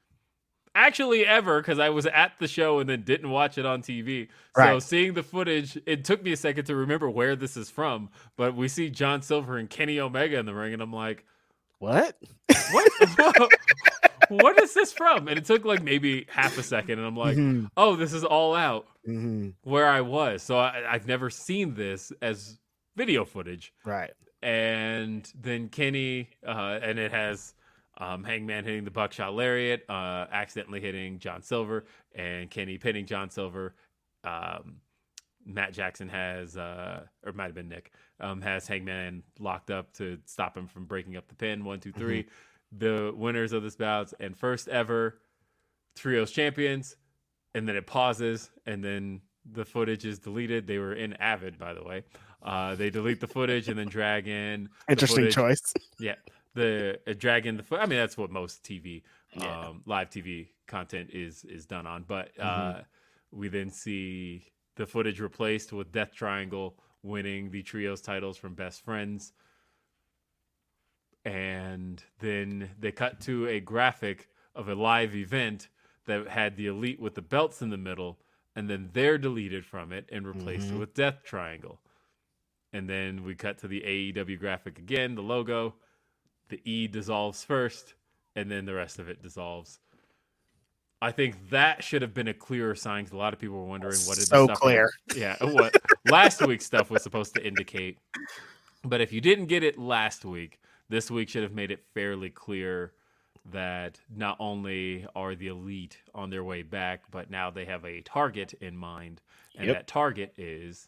actually ever because I was at the show and then didn't watch it on TV. Right. So seeing the footage, it took me a second to remember where this is from. But we see John Silver and Kenny Omega in the ring, and I'm like, What? what? what is this from? And it took like maybe half a second, and I'm like, Mhm. oh, this is all out Mhm. where I was. So I, I've never seen this as video footage. Right. And then Kenny, uh, and it has um, Hangman hitting the buckshot lariat, uh, accidentally hitting John Silver, and Kenny pinning John Silver. Um, Matt Jackson has, uh, or might have been Nick, um, has Hangman locked up to stop him from breaking up the pin. One, two, three. The winners of this bouts and first ever trios champions. And then it pauses, and then the footage is deleted. They were in Avid, by the way. Uh, they delete the footage and then drag in Interesting choice. Yeah, the uh, drag the foot. I mean, that's what most TV, Yeah. um, live TV content is is done on. But uh, Mhm. we then see the footage replaced with Death Triangle winning the trios titles from Best Friends, and then they cut to a graphic of a live event that had the elite with the belts in the middle, and then they're deleted from it and replaced Mhm. with Death Triangle. And then we cut to the AEW graphic again, the logo. The E dissolves first, and then the rest of it dissolves. I think that should have been a clearer sign because a lot of people were wondering what the So stuff clear. yeah, what last week's stuff was supposed to indicate. But if you didn't get it last week, this week should have made it fairly clear that not only are the elite on their way back, but now they have a target in mind, and Yep. that target is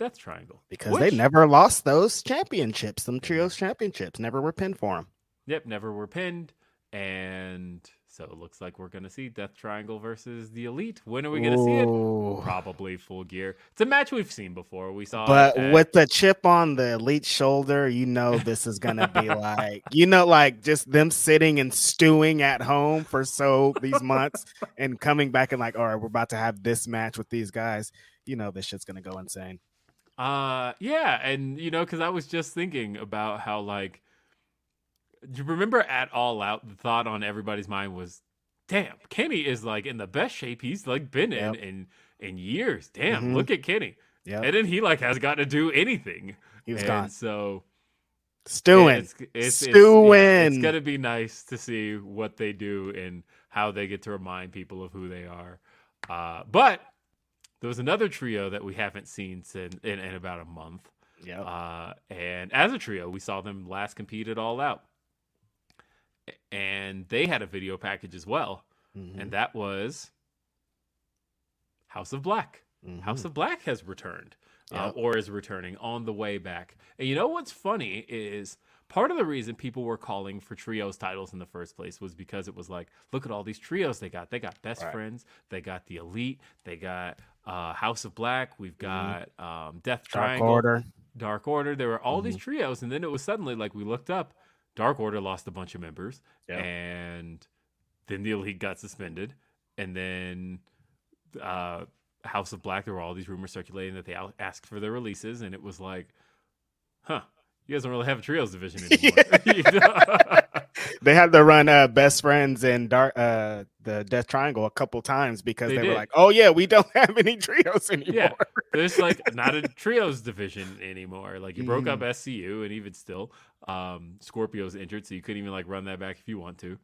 Death Triangle. Because which- they never lost those championships, them trios championships, never were pinned for them. Yep, never were pinned. And so it looks like we're going to see Death Triangle versus the Elite. When are we going to see it? Probably full gear. It's a match we've seen before. We saw But at- with the chip on the elite shoulder, you know this is gonna be like, you know, like just them sitting and stewing at home for so these months and coming back and like, all right, we're about to have this match with these guys. You know, this shit's gonna go insane. Uh, yeah, and you know, because I was just thinking about how like, do you remember at All Out? The thought on everybody's mind was, "Damn, Kenny is like in the best shape he's like been in Yep. in in years. Damn, Mhm. look at Kenny." Yeah, And then he like has got to do anything. he was and gone. So Stewing. It's, it's, it's, yeah, Stewing. it's gonna be nice to see what they do and how they get to remind people of who they are. Uh, but there was another trio that we haven't seen since in, in about a month. yeah. Uh, and as a trio, we saw them last compete at All Out. And they had a video package as well. Mhm, And that was House of Black. mhm. House of Black has returned uh, or is returning on the way back. And you know what's funny is part of the reason people were calling for trios titles in the first place was because it was like, look at all these trios they got. They got Best Right. Friends, they got the Elite, they got uh, House of Black, we've got um, Death Mm-hmm. Dark Triangle, Order. Dark Order. There were all these trios, and then it was suddenly like we looked up, Dark Order lost a bunch of members, Yeah. and then the Elite got suspended, and then uh, House of Black. There were all these rumors circulating that they asked for their releases, and it was like, huh, you guys don't really have a trios division anymore. They had to run uh, best friends and dark uh the Death Triangle a couple times because They they, were like, oh yeah, we don't have any trios anymore. Yeah. There's like not a trios division anymore. Like you broke Mm-hmm. up SCU, and even still, um, Scorpio's injured, so you couldn't even like run that back if you want to.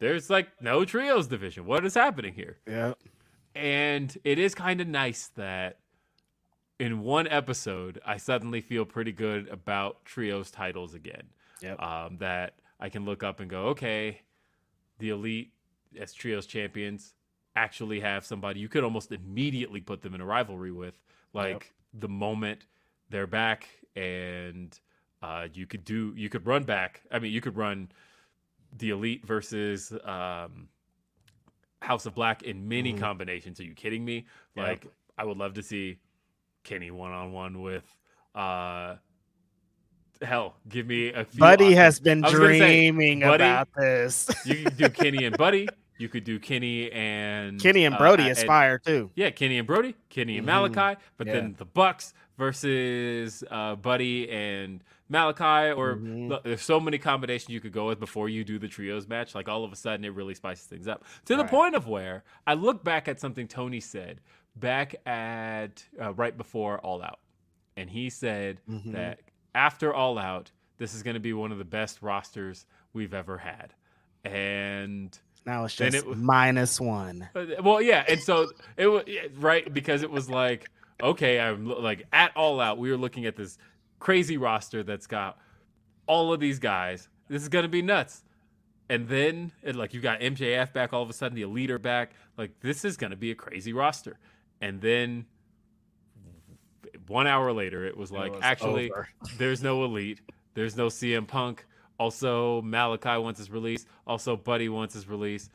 There's like no trios division. What is happening here? yeah. And it is kind of nice that in one episode, I suddenly feel pretty good about trios titles again. Yep. Um, that I can look up and go, okay, the elite as trios champions, actually have somebody you could almost immediately put them in a rivalry with, like the moment they're back and uh, you could do you could run back. I mean, you could run the elite versus um, House of Black in many Mhm. combinations. Are you kidding me? Yep. Like, I would love to see Kenny one on one with. Uh, hell, give me a few Buddy options. has been I say, dreaming Buddy- about this. You could do Kenny and Buddy. You could do Kenny and Kenny and uh, Brody and- aspire too. yeah, Kenny and Brody, Kenny and Mhm. Malakai, but Yeah. then the Bucks versus uh, Buddy and Malakai, or Mhm. look, there's so many combinations you could go with before you do the trios match. Like all of a sudden, it really spices things up to the Right. point of where I look back at something Tony said back at uh, right before All Out, and he said Mhm. that after All Out, this is going to be one of the best rosters we've ever had, and Now it's just it was- minus one. uh, Well, yeah, and so it was right because it was like okay, I'm like at all out. We were looking at this crazy roster that's got all of these guys. This is gonna be nuts. And then it, like you got MJF back all of a sudden, the elite are back. Like this is gonna be a crazy roster. And then one hour later, it was like was actually there's no elite. There's no CM Punk. Also, Malakai wants his release. Also, Buddy wants his release.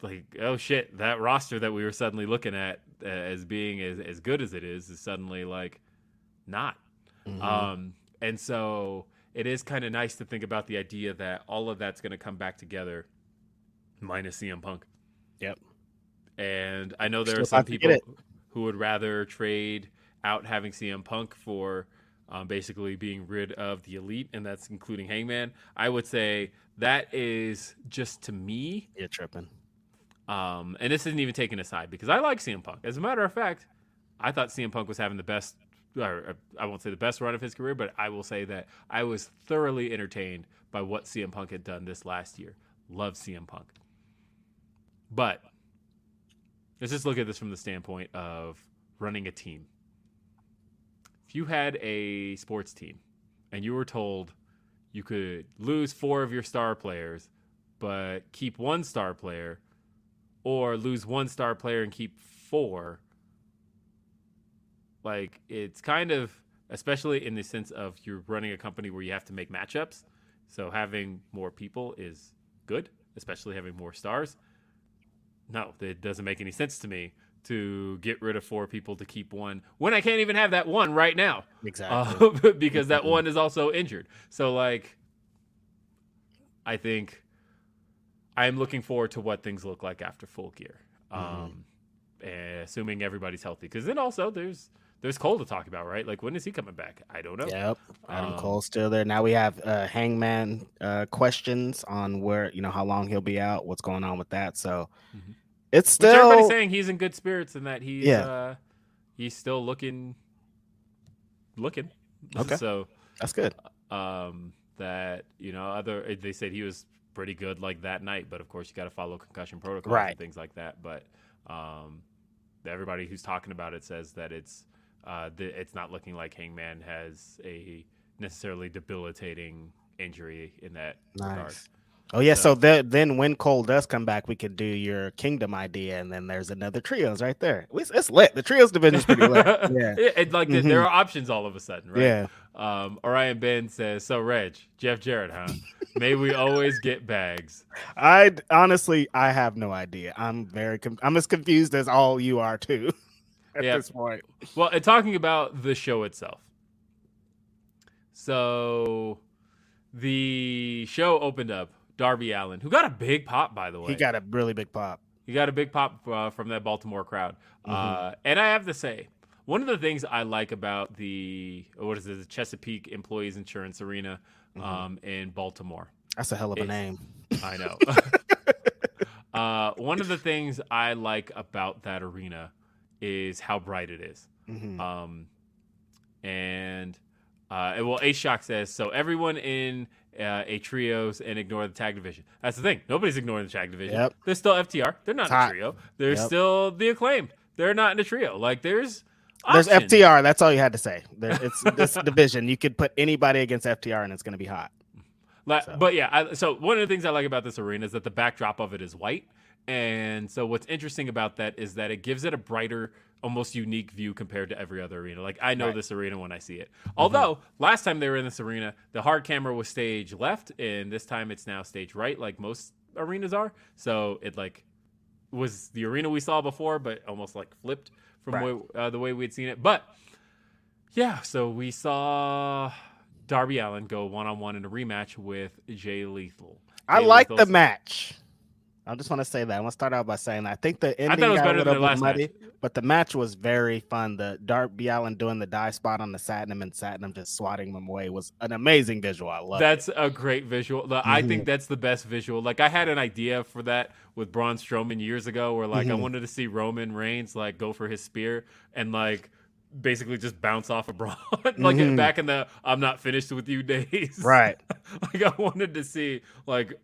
Like, oh shit, that roster that we were suddenly looking at uh, as being as, as good as it is is suddenly like not. Mhm. Um, and so it is kind of nice to think about the idea that all of that's going to come back together, minus CM Punk. Yep. And I know there Still are some about to get people who would rather trade out having CM Punk for um, basically being rid of the elite, and that's including Hangman. I would say that is just to me, You're tripping. um, and this isn't even taking a side because I like CM Punk. As a matter of fact, I thought CM Punk was having the best, or uh, I won't say the best run of his career, but I will say that I was thoroughly entertained by what CM Punk had done this last year. Love CM Punk. But let's just look at this from the standpoint of running a team. You had a sports team and you were told you could lose four of your star players, but keep one star player, or lose one star player and keep four, like it's kind of, especially in the sense of you're running a company where you have to make matchups. So having more people is good, especially having more stars. No, it doesn't make any sense to me to get rid of four people to keep one when I can't even have that one right now Exactly. uh, because that one is also injured. So like, I think I am looking forward to what things look like after full gear, um, eh, assuming everybody's healthy. Because then also there's there's Cole to talk about, right? Like when is he coming back? I don't know. Yep. Adam Um, Cole's still there. Now we have uh, Hangman uh, questions on where you know how long he'll be out, what's going on with that. So Mhm. It's Which everybody's saying he's in good spirits and that he's Yeah. uh, he's still looking looking. Okay. so that's good. um, that you know other they said he was pretty good like that night but of course you got to follow concussion protocols Right. and things like that but um, everybody who's talking about it says that it's uh, th- it's not looking like hangman has a necessarily debilitating injury in that regard Nice. Oh yeah, So- so the, then when Cole does come back, we could do your Kingdom idea, and then there's another trios right there. It's, it's lit. The trios division is pretty lit. Yeah, It- it- like th- Mhm. there are options all of a sudden right yeah. um, orion ben says so reg jeff jarrett huh may we always get bags I honestly, I have no idea. I'm very, com- I'm as confused as all you are too. At Yeah. this point, Well, and talking about the show itself. So the show opened up Darby Allin, who got a big pop, by the way. he got a really big pop. He got a big pop uh, from that Baltimore crowd. Uh, and I have to say, one of the things I like about the what is it, the Chesapeake Employers Insurance Arena um, in Baltimore. That's a hell of a It's- name. I know. uh, one of the things I like about that arena is how bright it is. Mhm. Um, and uh, well, Ace Shock says so. Everyone in uh, a trios and ignore the tag division. That's the thing. Nobody's ignoring the tag division. Yep. They're still FTR. They're not in a trio. They're Yep. still the acclaimed. They're not in a trio. Like there's There's. FTR. That's all you had to say. There, it's this division. You could put anybody against FTR, and it's going to be hot. Like, So. But yeah, I, so one of the things I like about this arena is that the backdrop of it is white, And so what's interesting about that is that it gives it a brighter, almost unique view compared to every other arena. Like I know Right. this arena when I see it. Although last time they were in this arena, the hard camera was stage left, and this time it's now stage right, like most arenas are. So it like was the arena we saw before, but almost like flipped from Right. way, uh, the way we had seen it. But yeah, so we saw Darby Allin go one on one in a rematch with Jay Lethal. I Jay like the Lethal's- match. I just want to say that. I want to start out by saying that. I think the ending thought it was got better a than little the last muddy, match. but the match was very fun. The Darby Allin doing the die spot on the Satnam and Satnam just swatting them away was an amazing visual. I love That's a great visual. The- I Mhm. think that's the best visual. Like I had an idea for that with Braun Strowman years ago, where like I Mhm. wanted to see Roman Reigns like go for his spear and like basically just bounce off of Braun, like Mhm. back in the "I'm not finished with you" days. Right. like I wanted to see like.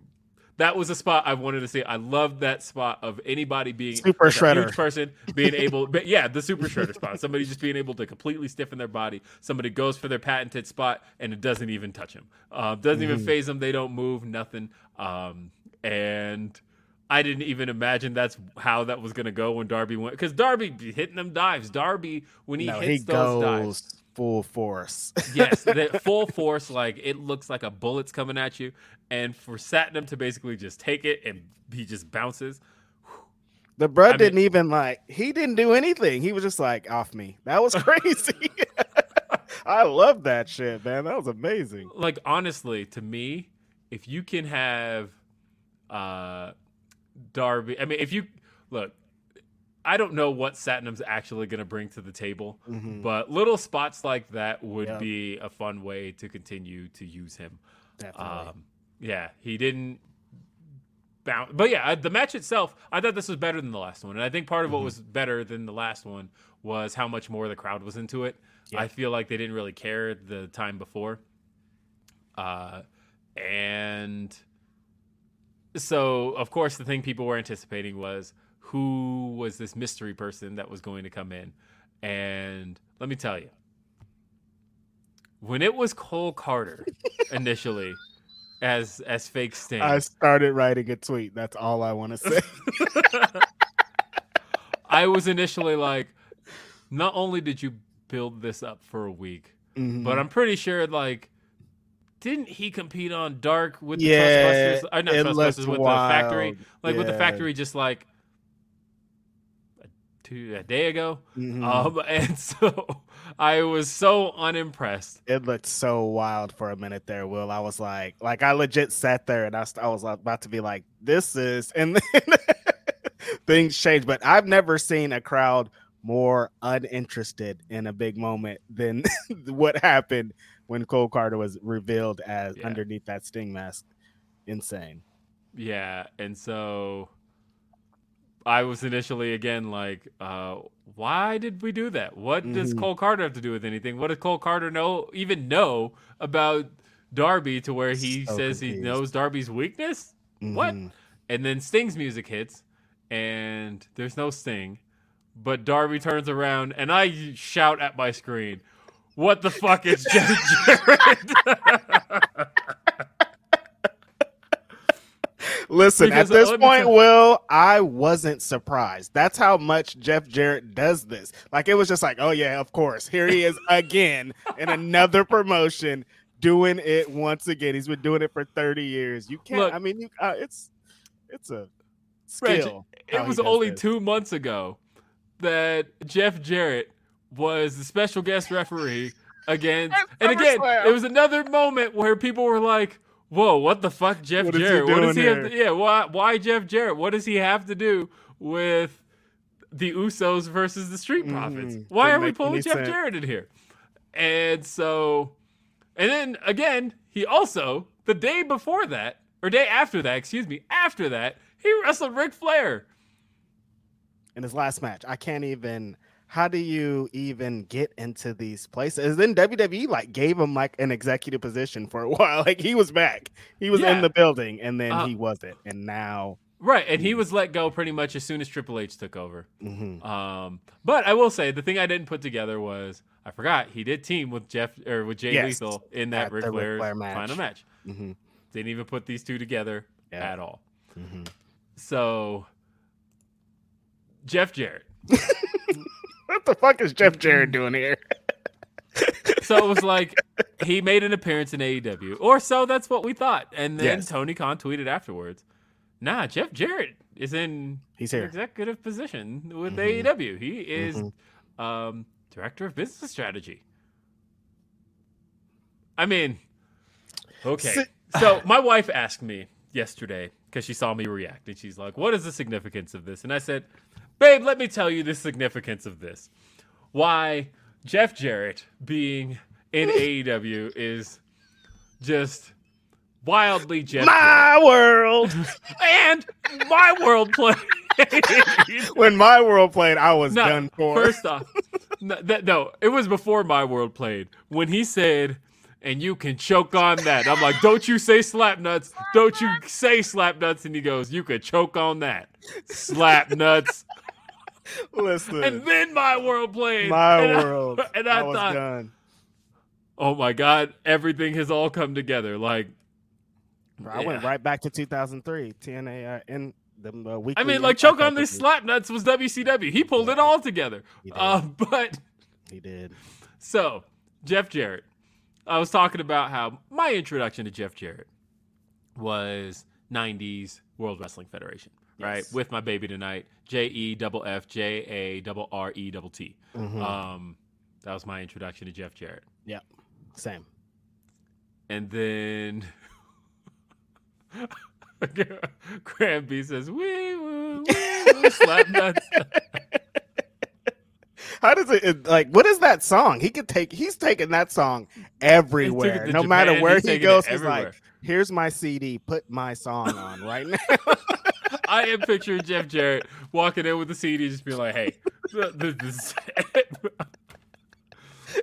That was a spot I wanted to see. I loved that spot of anybody being Super like, a shredder. huge person being able, but yeah, the super shredder spot. Somebody just being able to completely stiffen their body. Somebody goes for their patented spot and it doesn't even touch them. Uh, doesn't even Mhm. phase them. They don't move. Nothing. Um, and I didn't even imagine that's how that was going to go when Darby went because Darby hitting them dives. Darby when he no, hits he those goes dives, full force. yes, the full force, like it looks like a bullet's coming at you. And for Satnam to basically just take it and he just bounces. The bro I didn't even like he didn't do anything. He was just like off me. That was crazy. I love that shit, man. That was amazing. like honestly to me if you can have uh darby i mean if you look i don't know what satnam's actually going to bring to the table Mhm, but little spots like that would Yeah. be a fun way to continue to use him definitely. um yeah he didn't bounce but yeah the match itself i thought this was better than the last one and i think part of what Mhm. was better than the last one was how much more the crowd was into it Yeah. i feel like they didn't really care the time before uh and so of course the thing people were anticipating was who was this mystery person that was going to come in and let me tell you when it was cole karter initially as as fake sting I started writing a tweet. That's all I want to say. I was initially like, not only did you build this up for a week, Mhm. but I'm pretty sure like, didn't he compete on Dark with the Yeah, Trustbusters? Or not Trustbusters with the factory, wild. like with the factory, just like two, a day ago. Mhm. Um, and so I was so unimpressed. it looked so wild for a minute there, Will. I was like, like I legit sat there and I, was- I was about to be like, this is, and then things changed. But I've never seen a crowd more uninterested in a big moment than what happened when Cole Karter was revealed as Yeah. underneath that sting mask. Insane. Yeah, and so I was initially again like, uh, why did we do that? What does Mhm. Cole Karter have to do with anything? What does Cole Karter know even know about Darby to where he So says he knows Darby's weakness? What? Mhm. And then Sting's music hits, and there's no Sting, but Darby turns around, and I shout at my screen, "What the fuck is Jarrett?" Listen, Because, at this point, Will, I wasn't surprised. That's how much Jeff Jarrett does this. Like it was just like, oh yeah, of course. Here he is again in another promotion, doing it once again. He's been doing it for 30 years. You can't Look- I mean, you uh, it's it's a Reg, it was only this. two months ago that Jeff Jarrett was the special guest referee against, and again, it was another moment where people were like, "Whoa, what the fuck, Jeff What Jarrett? what does he doing have? To, yeah, why, why Jeff Jarrett? What does he have to do with the Usos versus the Street Profits? Mhm. Why are we pulling Jeff sense. Jarrett in here?" And so, and then again, he also the day before that, or day after that, excuse me, after that, he wrestled Ric Flair. in his last match. I can't even. How do you even get into these places? And then WWE like gave him like an executive position for a while. Like he was back, he was Yeah. in the building, and then Uh, he wasn't. And now, Right, and he was let go pretty much as soon as Triple H took over. mhm. Um, but I will say the thing I didn't put together was I forgot he did team with Jeff or with Jay Yes, Lethal in that at Ric the Ric Flair's Flair match. final match. Mhm. Didn't even put these two together Yeah. at all. Mhm. So Jeff Jarrett. What the fuck is Jeff Jarrett doing here? So it was like he made an appearance in AEW, or so that's what we thought. And then Yes. Tony Khan tweeted afterwards, "Nah, Jeff Jarrett is in He's here. executive position with Mhm. AEW. He is Mhm. um, director of business strategy." I mean, okay. Si- so my wife asked me yesterday because she saw me react, and she's like, "What is the significance of this?" And I said, "Babe, let me tell you the significance of this. Why Jeff Jarrett being in AEW is just wildly Jeff My world. And my world play." when my world played, I was no, done for. First off, no, that, no, it was before my world played when he said, "And you can choke on that." I'm like, "Don't you say slap nuts? Don't you say slap nuts?" And he goes, "You could choke on that, slap nuts." Listen, And then my world played. my and I- world. and I, was thought, done. "Oh my god, everything has all come together." Like, Bro, I went right back to 2003 TNA uh, in the uh, weekly. I mean, like, choke on this slap nuts was WCW. He pulled it all together. Uh, but he did. So, Jeff Jarrett. I was talking about how my introduction to Jeff Jarrett was 90s World Wrestling Federation, right? With my baby tonight, J E double F J A double R E double T. Mhm. Um, that was my introduction to Jeff Jarrett. Yep, same. And then Granby says, wee woo, wee woo, slap nuts. How does it, it like? What is that song? He could take. He's taking that song everywhere. No matter where he goes, he's like, "Here's my CD. Put my song on right now." I am picturing Jeff Jarrett walking in with the CD, just being like, "Hey, th- th- this."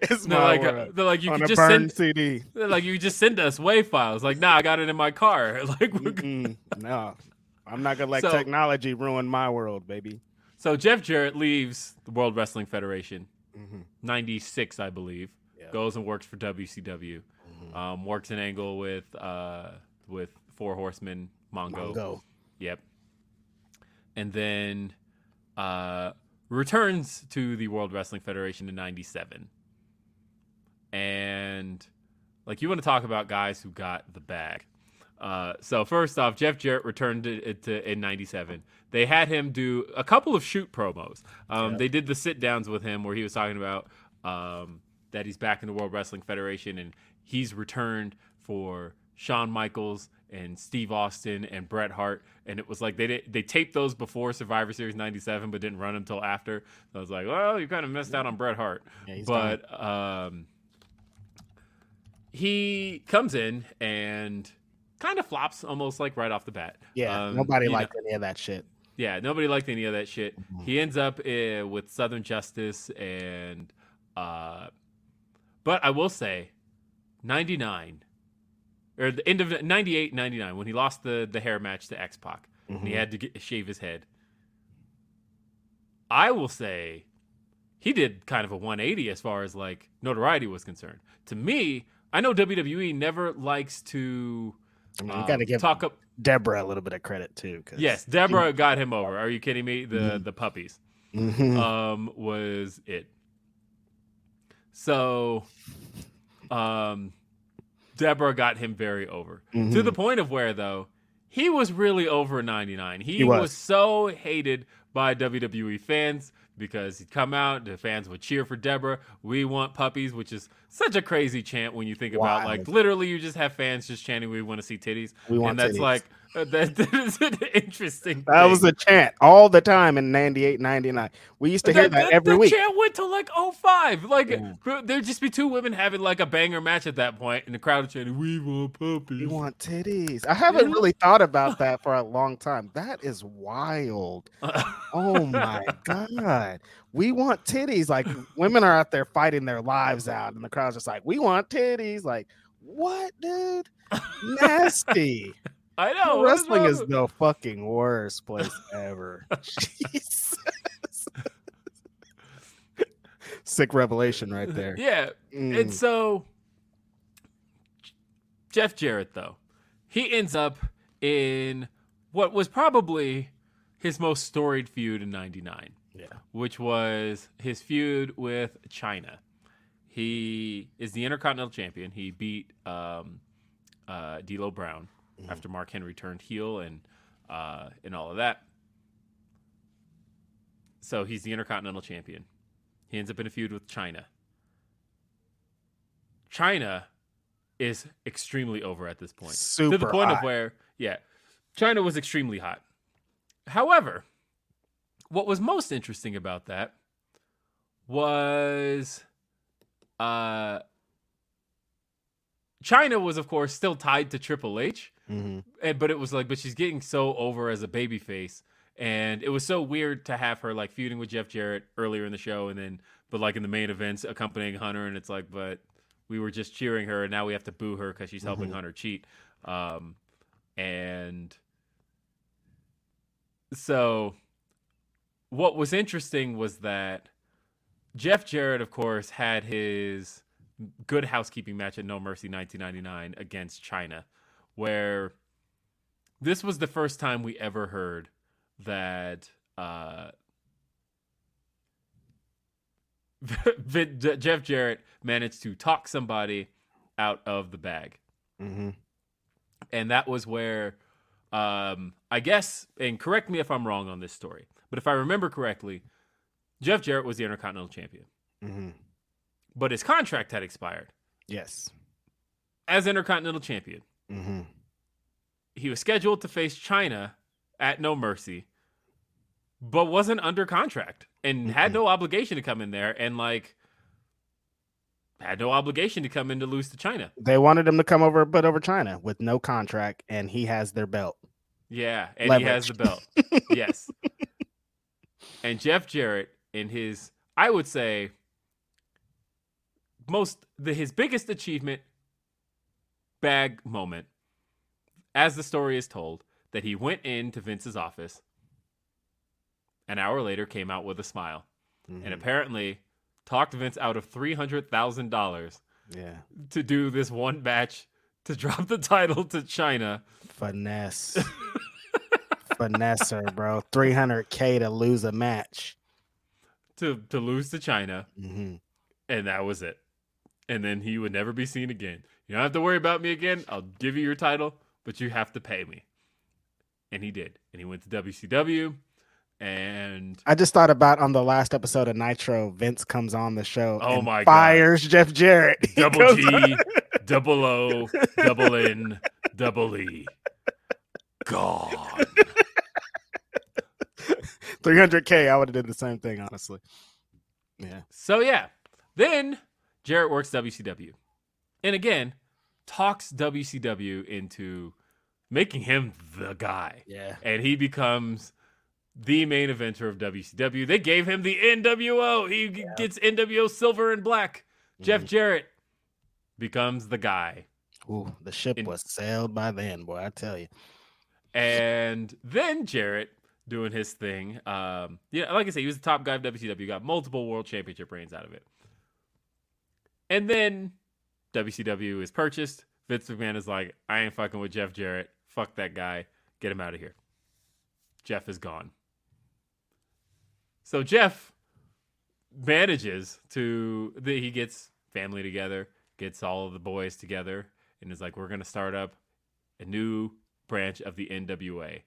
it's they're like, uh, they're like, you can a just send, CD. they're like, you just send us WAV files. Like, nah, I got it in my car. Like, we're. Mm-mm, no, I'm not gonna let So- technology ruin my world, baby. so Jeff Jarrett leaves the World Wrestling Federation, Mhm. '96, I believe. Yeah. Goes and works for WCW. Um, works an angle with uh, with Four Horsemen, Mongo. Mongo. Yep. And then uh, returns to the World Wrestling Federation in '97. And like you want to talk about guys who got the bag. Uh, so first off, Jeff Jarrett returned to, to in '97. They had him do a couple of shoot promos. Um, Yeah. They did the sit downs with him where he was talking about um, that he's back in the World Wrestling Federation and he's returned for Shawn Michaels and Steve Austin and Bret Hart. And it was like they did, they taped those before Survivor Series '97, but didn't run until after. So I was like, well, you kind of missed out on Bret Hart. Yeah, but um, he comes in and kind of flops almost like right off the bat. Yeah, Um, nobody you know- liked any of that shit. yeah, nobody liked any of that shit. Mm-hmm. He ends up uh, with Southern Justice and uh but I will say 99 or the end of 98 99 when he lost the the hair match to X-Pac and he Mhm. had to get, shave his head. I will say he did kind of a 180 as far as like notoriety was concerned. To me, I know WWE never likes to I mean, um, you got to give talk up Debra a little bit of credit too. Yes, Debra got him over. Are you kidding me? The Mhm. the puppies Mhm. um was it. So um Debra got him very over. To Mhm. the point of where though he was really over 99. He, He was. was. so hated by WWE fans because he'd come out, the fans would cheer for Debra. We want puppies, which is such a crazy chant when you think about like literally you just have fans just chanting we want to see titties. We want and that's titties. like that, that is an interesting That thing. was a chant all the time in 98, 99. We used to hear that, every the week. chant went to like 05. Like mm. Yeah. there'd just be two women having like a banger match at that point, and the crowd chanting, "We want puppies." We want titties. I haven't really thought about that for a long time. That is wild. Oh my god. We want titties. Like women are out there fighting their lives out, and the crowd's just like, we want titties. Like, what, dude? Nasty. I know Wrestling is the fucking worst place ever. Jesus. Sick revelation right there. yeah. Mm. And so Jeff Jarrett, though, he ends up in what was probably his most storied feud in 99, Yeah. which was his feud with Chyna. He is the Intercontinental Champion. He beat um, uh, D'Lo Brown after Mark Henry turned heel and uh, and all of that. So he's the Intercontinental Champion. He ends up in a feud with Chyna. Chyna is extremely over at this point. to the Super point of where, yeah, China was extremely hot. However, what was most interesting about that was uh Chyna was of course still tied to Triple H, hmm and but it was like, but she's getting so over as a baby face, and it was so weird to have her like feuding with Jeff Jarrett earlier in the show, and then but like in the main events accompanying Hunter, and it's like, but we were just cheering her, and now we have to boo her because she's helping Mhm. Hunter cheat, um, and so what was interesting was that Jeff Jarrett, of course, had his good housekeeping match at No Mercy 1999 against Chyna, where this was the first time we ever heard that uh, Jeff Jarrett managed to talk somebody out of the bag. hmm And that was where, um, I guess, and correct me if I'm wrong on this story, but if I remember correctly, Jeff Jarrett was the Intercontinental Champion, hmm but his contract had expired Yes. as Intercontinental Champion. hmm he was scheduled to face Chyna at No Mercy, but wasn't under contract and had no obligation to come in there and like had no obligation to come in to lose to Chyna. They wanted him to come over, but over Chyna with no contract, and he has their belt. Yeah, and he has the belt. yes. And Jeff Jarrett in his I would say most the his biggest achievement bag moment as the story is told that he went into Vince's office an hour later came out with a smile Mhm. and apparently talked Vince out of $300,000 Yeah. to do this one match to drop the title to Chyna. Finesse. Finesse bro. 300K to lose a match. To, to lose to Chyna, hmm and that was it. And then he would never be seen again. You don't have to worry about me again. I'll give you your title, but you have to pay me. And he did. And he went to WCW. And I just thought about on the last episode of Nitro, Vince comes on the show. Oh and my God. fires Jeff Jarrett. Double G, on- double O, double N, double E. Gone. 300K. I would have did the same thing, honestly. Yeah. So yeah, then Jarrett works WCW, and again talks WCW into making him the guy, Yeah. and he becomes the main eventer of WCW. They gave him the NWO. He g- gets NWO silver and black. Jeff Mhm. Jarrett becomes the guy. Ooh, the ship was sailed by then, boy. I tell you. And then Jarrett doing his thing. Um, yeah, like I say, he was the top guy of WCW, got multiple world championship reigns out of it. And then WCW is purchased. Vince McMahon is like, I ain't fucking with Jeff Jarrett. Fuck that guy. Get him out of here. Jeff is gone. So Jeff manages to he gets family together, gets all of the boys together, and is like, we're gonna start up a new branch of the NWA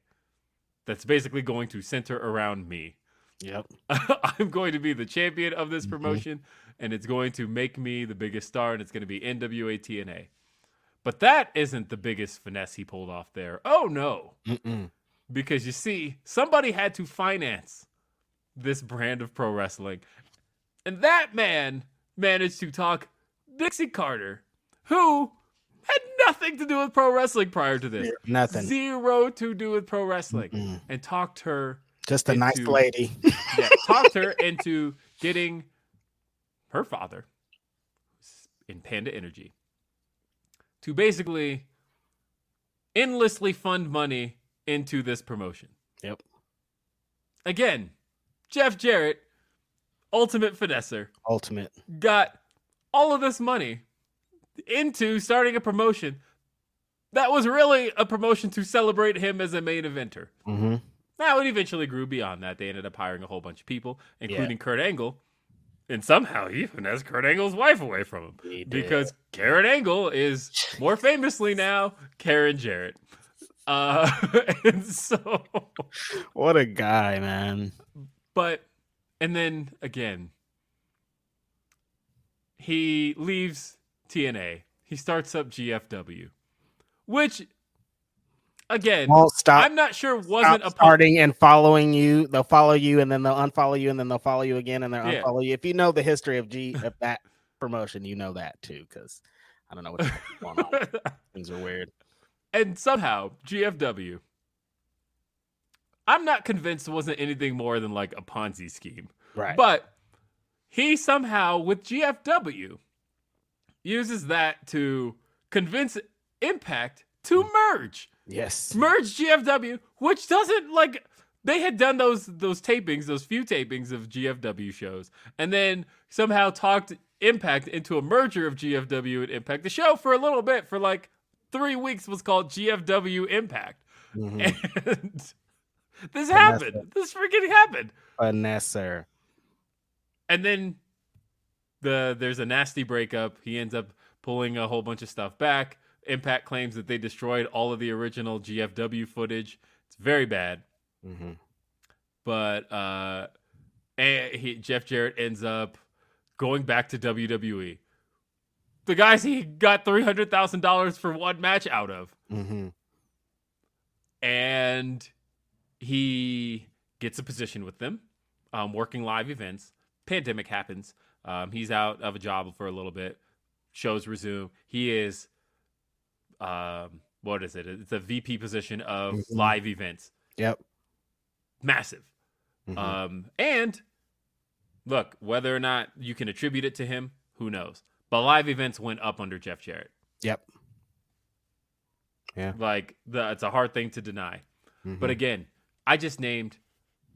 that's basically going to center around me. Yep. I'm going to be the champion of this Mhm. promotion, and it's going to make me the biggest star, and it's going to be NWA TNA. But that isn't the biggest finesse he pulled off there. Oh no. Mm-mm. Because you see, somebody had to finance this brand of pro wrestling. And that man managed to talk Dixie Carter, who had nothing to do with pro wrestling prior to this. Nothing. Zero to do with pro wrestling. Mm-mm. And talked her Just a nice lady. yeah, talked her into getting her father in Panda Energy to basically endlessly fund money into this promotion. Yep. Again, Jeff Jarrett, ultimate finesser, Ultimate. got all of this money into starting a promotion that was really a promotion to celebrate him as a main eventer. Mm-hmm. Now it eventually grew beyond that. They ended up hiring a whole bunch of people, including Kurt Angle, and somehow he even has Kurt Angle's wife away from him because Karen Angle is more famously now Karen Jarrett. Uh, and so, what a guy, man. but and then again, he leaves TNA. He starts up GFW, which again, stop. I'm not sure wasn't a part. and following you. They'll follow you and then they'll unfollow you and then they'll follow you again and they'll Yeah. unfollow you. If you know the history of G of that promotion, you know that too. Because I don't know what's going on. Things are weird. and somehow GFW. I'm not convinced it wasn't anything more than like a Ponzi scheme. Right. But he somehow, with GFW, uses that to convince Impact to hmm. merge. Yes. Merge GFW, which doesn't like they had done those those tapings, those few tapings of GFW shows, and then somehow talked Impact into a merger of GFW and Impact. The show for a little bit, for like three weeks, was called GFW Impact. Mhm. And this happened. This freaking happened. Vanessa. and then the there's a nasty breakup. He ends up pulling a whole bunch of stuff back. Impact claims that they destroyed all of the original GFW footage. It's very bad. hmm But uh, and he, Jeff Jarrett ends up going back to WWE. The guys he got three hundred thousand dollars for one match out of, hmm and he gets a position with them, um, working live events. Pandemic happens. Um, he's out of a job for a little bit. Shows resume. He is, um, what is it? It's a VP position of Mhm. live events. Yep. Massive. Mhm. Um, and look, whether or not you can attribute it to him, who knows? But live events went up under Jeff Jarrett. yep. Yeah. Like the, it's a hard thing to deny. Mhm. But again, I just named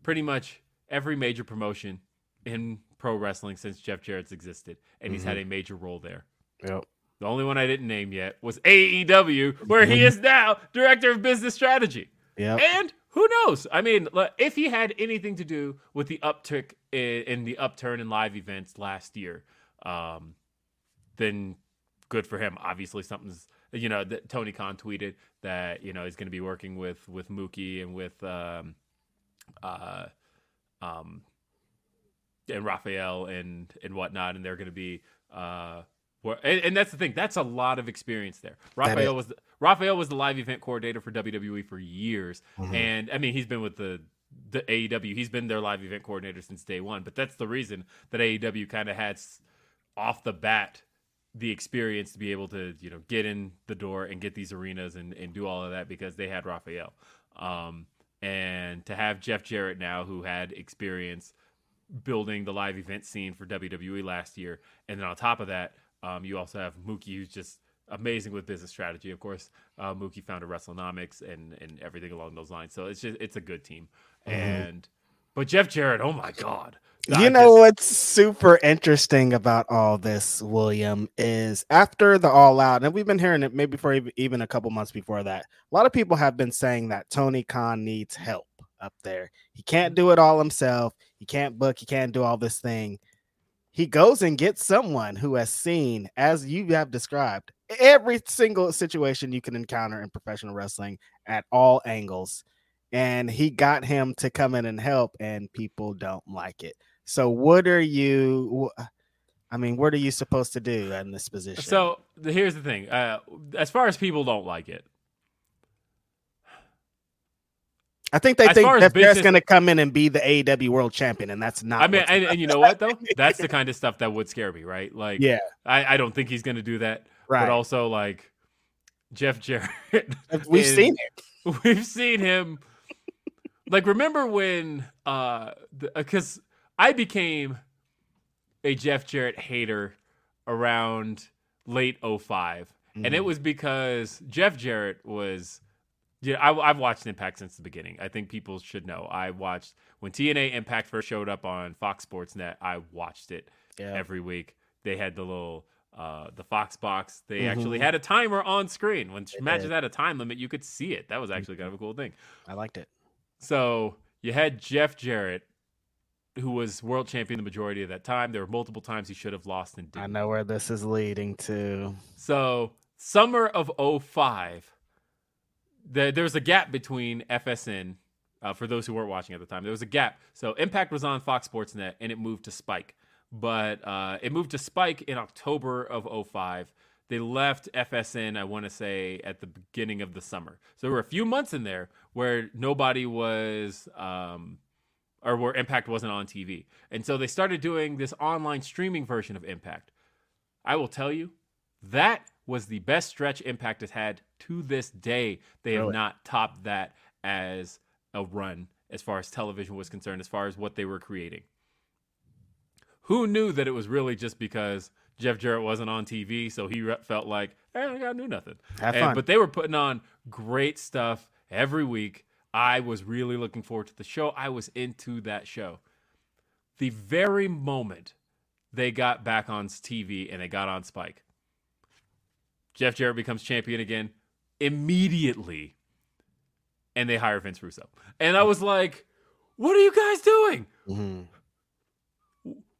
pretty much every major promotion in pro wrestling since Jeff Jarrett's existed, and he's had a major role there. Yep. The only one I didn't name yet was AEW, where he is now director of business strategy. Yep. And who knows? I mean, if he had anything to do with the uptick in, in the upturn in live events last year, um, then good for him. Obviously, something's you know that Tony Khan tweeted that you know he's going to be working with with Mookie and with um, uh, um, and Rafael and and whatnot, and they're going to be uh. And, and that's the thing. That's a lot of experience there. Rafael was the, Rafael was the live event coordinator for WWE for years, Mhm. and I mean he's been with the the AEW. He's been their live event coordinator since day one. But that's the reason that AEW kind of had off the bat the experience to be able to you know get in the door and get these arenas and, and do all of that because they had Rafael. Um, and to have Jeff Jarrett now, who had experience building the live event scene for WWE last year, and then on top of that, um, you also have Mookie, who's just amazing with business strategy. Of course, uh, Mookie founded WrestleNomics and and everything along those lines. So it's just it's a good team. And but Jeff Jarrett, oh my god, You I know just- what's super interesting about all this, William, is after the All Out, and we've been hearing it maybe for even a couple months before that. A lot of people have been saying that Tony Khan needs help up there. He can't do it all himself. He can't book. He can't do all this thing. He goes and gets someone who has seen, as you have described, every single situation you can encounter in professional wrestling at all angles. And he got him to come in and help, and people don't like it. So what are you? I mean, what are you supposed to do in this position? So here's the thing. Uh, as far as people don't like it, I think they as think Jeff Jarrett's going to come in and be the AEW World Champion, and that's not. I mean, and, and you know what though? That's the kind of stuff that would scare me, right? Like, Yeah, I, I don't think he's going to do that. right. But also, like, Jeff Jarrett, We've is- seen it. we've seen him like remember when uh because i became a jeff jarrett hater around late 5 and it Mhm. was because jeff jarrett was yeah I, i've watched impact since the beginning i think people should know i watched when tna impact first showed up on fox sports net i watched it Yeah. every week they had the little uh the fox box they Mhm. actually had a timer on screen when matches did. had a time limit you could see it that was actually kind of a cool thing I liked it. so you had Jeff Jarrett, who was world champion the majority of that time. There were multiple times he should have lost and didn't. I know where this is leading to. So summer of 05, the, there was a gap between FSN. Uh, for those who weren't watching at the time, there was a gap. So Impact was on Fox Sports Net, and it moved to Spike. But uh, it moved to Spike in October of 05. They left FSN, I want to say, at the beginning of the summer. So there were a few months in there where nobody was, um, or where Impact wasn't on TV. And so they started doing this online streaming version of Impact. I will tell you, that was the best stretch Impact has had to this day. They have not topped that as a run as far as television was concerned, as far as what they were creating. Who knew that it was really just because Jeff Jarrett wasn't on TV, so he re- felt like, hey, I gotta nothing. And- but they were putting on great stuff every week. I was really looking forward to the show. I was into that show. The very moment they got back on TV and they got on Spike, Jeff Jarrett becomes champion again immediately, and they hire Vince Russo. And I was like, "What are you guys doing? Mhm.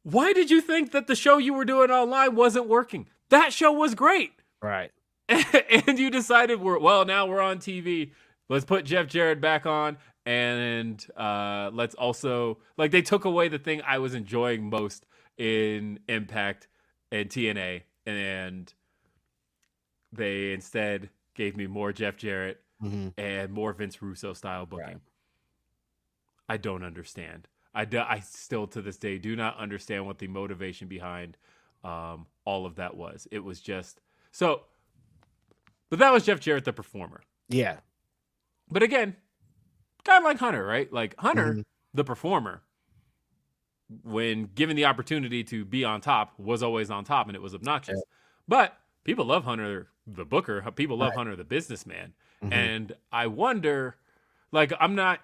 Why did you think that the show you were doing online wasn't working? That show was great." Right. and you decided we're well now we're on TV. Let's put Jeff Jarrett back on, and uh, let's also like they took away the thing I was enjoying most in Impact and TNA, and they instead gave me more Jeff Jarrett Mhm. and more Vince Russo style booking. Right. I don't understand. I, do, I still to this day do not understand what the motivation behind um, all of that was. It was just so. But that was Jeff Jarrett, the performer. Yeah. But again, kind of like Hunter, right? Like Hunter, Mhm. the performer, when given the opportunity to be on top, was always on top, and it was obnoxious. But people love Hunter, the booker. People love Right. Hunter, the businessman. Mhm. And I wonder, like, I'm not.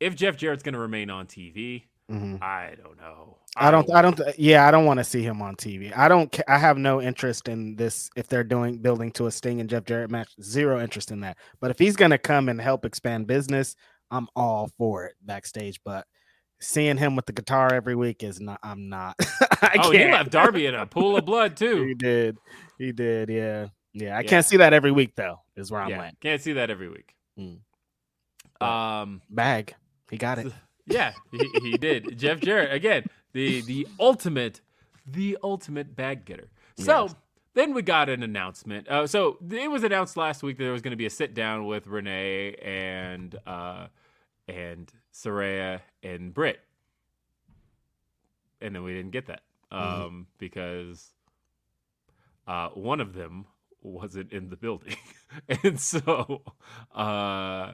If Jeff Jarrett's going to remain on TV, Mhm. I don't know. I don't. I don't. Yeah, I don't want to see him on TV. I don't. I have no interest in this. If they're doing building to a Sting and Jeff Jarrett match, zero interest in that. But if he's gonna come and help expand business, I'm all for it backstage. But seeing him with the guitar every week is not. I'm not. I Oh, he can't. left Darby in a pool of blood too. He did. He did. Yeah. Yeah. I Yeah. can't see that every week though. Is where I'm yeah, at. can't see that every week. Mm. Um, Bag. He got it. Yeah, he, he did. Jeff Jarrett again, the the ultimate, the ultimate bag getter. So Yes. then we got an announcement. Uh, so it was announced last week that there was going to be a sit down with Renee and uh, and Saraya and Britt, and then we didn't get that um, Mm-hmm. because uh, one of them wasn't in the building, and so uh,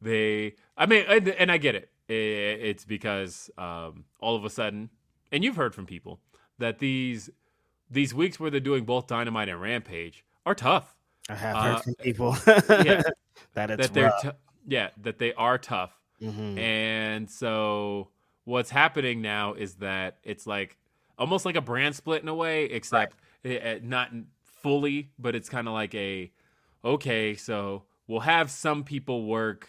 they. I mean, and, and I get it. I- It's because um, all of a sudden, and you've heard from people that these these weeks where they're doing both Dynamite and Rampage are tough. I have Uh, heard from people yeah. that it's that they're rough. tou- yeah that they are tough. Mhm. And so what's happening now is that it's like almost like a brand split in a way, except eh, eh, not fully, but it's kind of like a okay, so we'll have some people work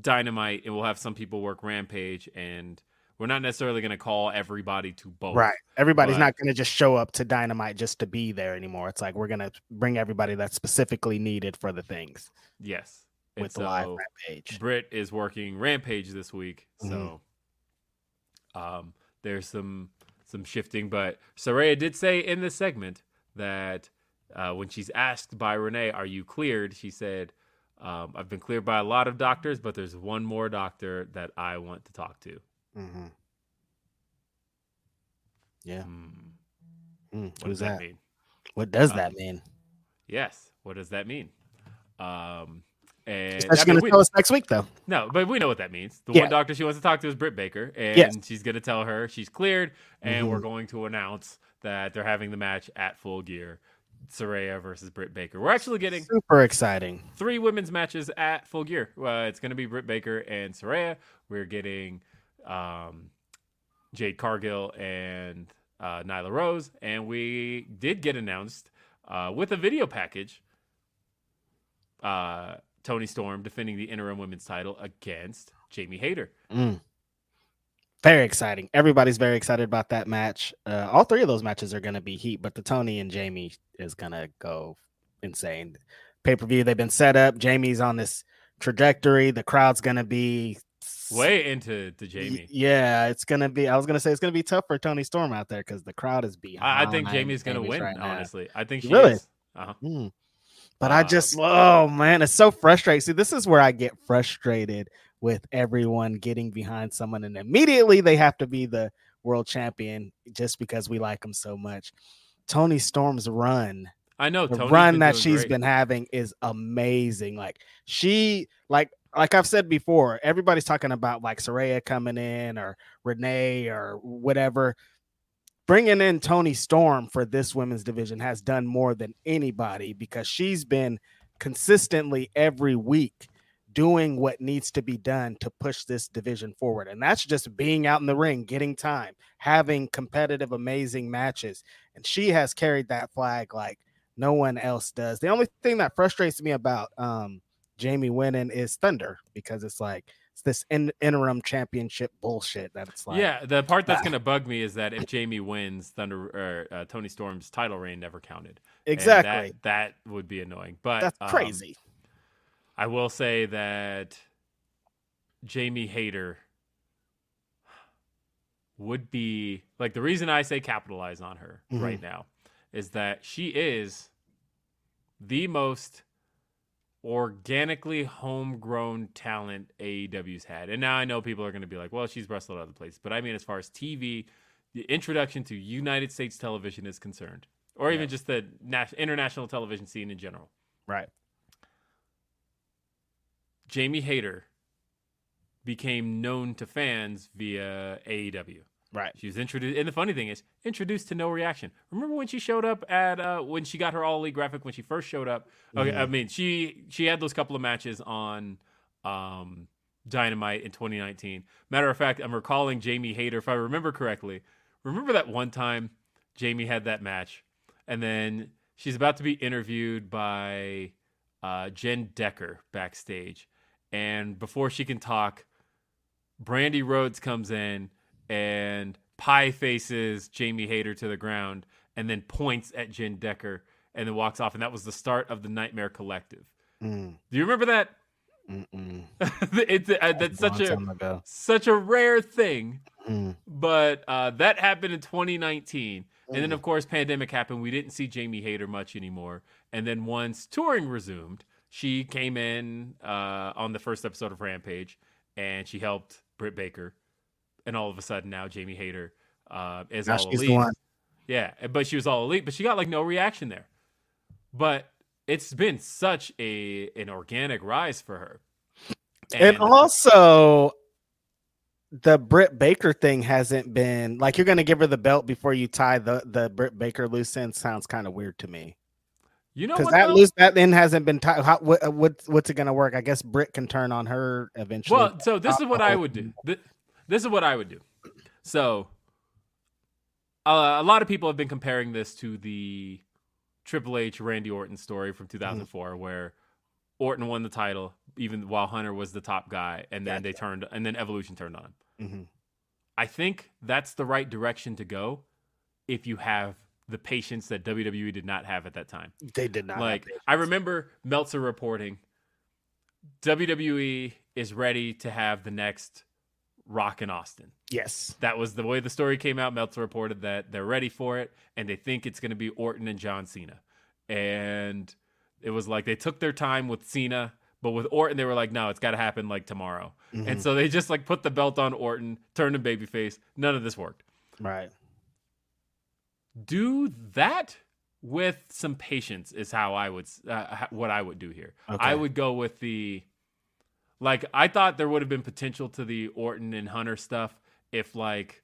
Dynamite and we'll have some people work Rampage, and we're not necessarily going to call everybody to both. Right. Everybody's But- not going to just show up to Dynamite just to be there anymore. It's like we're going to bring everybody that's specifically needed for the things Yes. With the live rampage. Britt is working Rampage this week, Mhm. so um, there's some some shifting. But Saraya did say in this segment that uh, when she's asked by Renee, "Are you cleared?" she said, um, "I've been cleared by a lot of doctors, but there's one more doctor that I want to talk to." hmm Yeah. Hmm, Mm, what does that that? mean? What does Uh, that mean? Yes, what does that mean? Um, and She's going to tell us next week, though. No, but we know what that means. The Yeah. one doctor she wants to talk to is Britt Baker, and Yes. she's going to tell her she's cleared, and Mhm. we're going to announce that they're having the match at Full Gear, Saraya versus Britt Baker. We're actually getting Super exciting. three women's matches at Full Gear. Uh, it's going to be Britt Baker and Saraya. We're getting um, Jade Cargill and uh, Nyla Rose, and we did get announced uh, with a video package. Uh, Toni Storm defending the interim women's title against Jamie Hayter. Mm. Very exciting. Everybody's very excited about that match. Uh, all three of those matches are going to be heat, but the Toni and Jamie is going to go insane. Pay per view, they've been set up. Jamie's on this trajectory. The crowd's going to be way into to Jamie. Yeah, it's gonna be. I was gonna say it's gonna be tough for Toni Storm out there because the crowd is behind. I, I think Jamie's going to Jamie's win. right now. honestly, I think she Really? is. Uh-huh. Mm. But I just, oh man, it's so frustrating. See, this is where I get frustrated with everyone getting behind someone, and immediately they have to be the world champion just because we like them so much. Toni Storm's run I know the Toni's run that she's great. been having is amazing. Like she, like like I've said before, everybody's talking about like Saraya coming in or Renee or whatever. Bringing in Toni Storm for this women's division has done more than anybody because she's been consistently every week doing what needs to be done to push this division forward. And that's just being out in the ring, getting time, having competitive, amazing matches. And she has carried that flag like no one else does. The only thing that frustrates me about um, Jamie winning is Thunder because it's like it's this in- interim championship bullshit that it's like yeah, the part that's Ah. going to bug me is that if Jamie wins, Thunder or uh, Toni Storm's title reign never counted. Exactly that, that would be annoying. But that's um, crazy. I will say that Jamie Hayter would be like the reason I say capitalize on her Mhm. right now is that she is the most organically homegrown talent AEW's had. And now I know people are going to be like, well, she's wrestled other places. But I mean, as far as TV, the introduction to United States television is concerned, or even Yeah. just the nas- international television scene in general. Right. Jamie Hayter became known to fans via AEW. Right. She was introduced, and the funny thing is, introduced to no reaction. Remember when she showed up at uh, when she got her all elite graphic when she first showed up? Okay, I mean she she had those couple of matches on um, Dynamite in 2019. Matter of fact, I'm recalling Jamie Hayter, if I remember correctly. Remember that one time Jamie had that match, and then she's about to be interviewed by uh, Jenn Decker backstage, and before she can talk, Brandi Rhodes comes in and pie faces Jamie Hayter to the ground and then points at Jenn Decker and then walks off. And that was the start of the Nightmare Collective. Mm, Do you remember that? it's uh, that's such a such a rare thing, Mm, but uh, that happened in 2019. And then, Mm. of course, pandemic happened. We didn't see Jamie Hayter much anymore. And then once touring resumed, she came in uh, on the first episode of Rampage, and she helped Britt Baker. And all of a sudden, now Jamie Hayter uh, is Now all elite. Yeah, but she was all elite, but she got like no reaction there. But it's been such a an organic rise for her. And also, the Britt Baker thing hasn't been like you're going to give her the belt before you tie the the Britt Baker loose end. Sounds kind of weird to me you know because that though? loose that end hasn't been tied. How, what, what what's it going to work? I guess Britt can turn on her eventually. Well, so this is what I Uh-oh. would do. Th- This is what I would do. So, uh, a lot of people have been comparing this to the Triple H Randy Orton story from 2004, where Orton won the title even while Hunter was the top guy, and then they turned, and then Evolution turned on him. Mhm. I think that's the right direction to go if you have the patience that WWE did not have at that time they did not like. I remember Meltzer reporting WWE is ready to have the next Rock in Austin. Yes, That was the way the story came out. Meltzer reported that they're ready for it and they think it's going to be Orton and John Cena. And it was like they took their time with Cena, but with Orton they were like, no, it's got to happen like tomorrow. Mhm. And so they just like put the belt on Orton, turned him babyface. None of this worked. right. do that with some patience is how I would uh, what I would do here. I would go with the like I thought there would have been potential to the Orton and Hunter stuff if like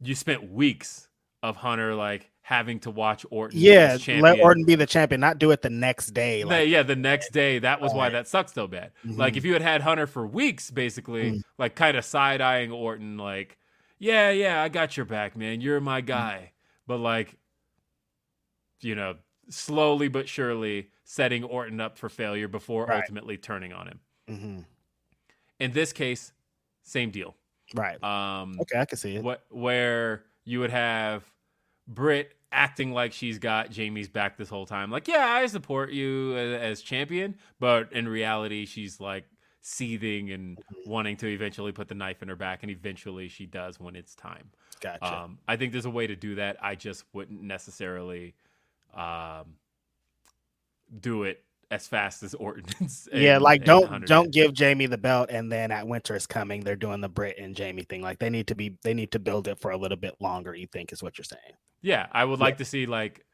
you spent weeks of Hunter like having to watch Orton Yeah, let. Orton be the champion, not do it the next day. Like, yeah, the next day. That was why that sucked so bad. Like Mhm. if you had had Hunter for weeks, basically, Mm. like kind of side eyeing Orton, like, yeah, yeah, I got your back, man. You're my Mm. guy. But like, you know, slowly but surely setting Orton up for failure before Right. ultimately turning on him. Mhm. In this case, same deal. Right. Um, okay, I can see it. what where you would have Britt acting like she's got Jamie's back this whole time. Like, yeah, I support you as, as champion, but in reality, she's like seething and wanting to eventually put the knife in her back, and eventually she does when it's time. Gotcha. Um, I think there's a way to do that. I just wouldn't necessarily um, do it as fast as Orton's. yeah, and- like don't don't give Jamie the belt and then at Winter is coming, they're doing the Britt and Jamie thing. Like they need to be they need to build it for a little bit longer, you think is what you're saying. Yeah, I would like to see like,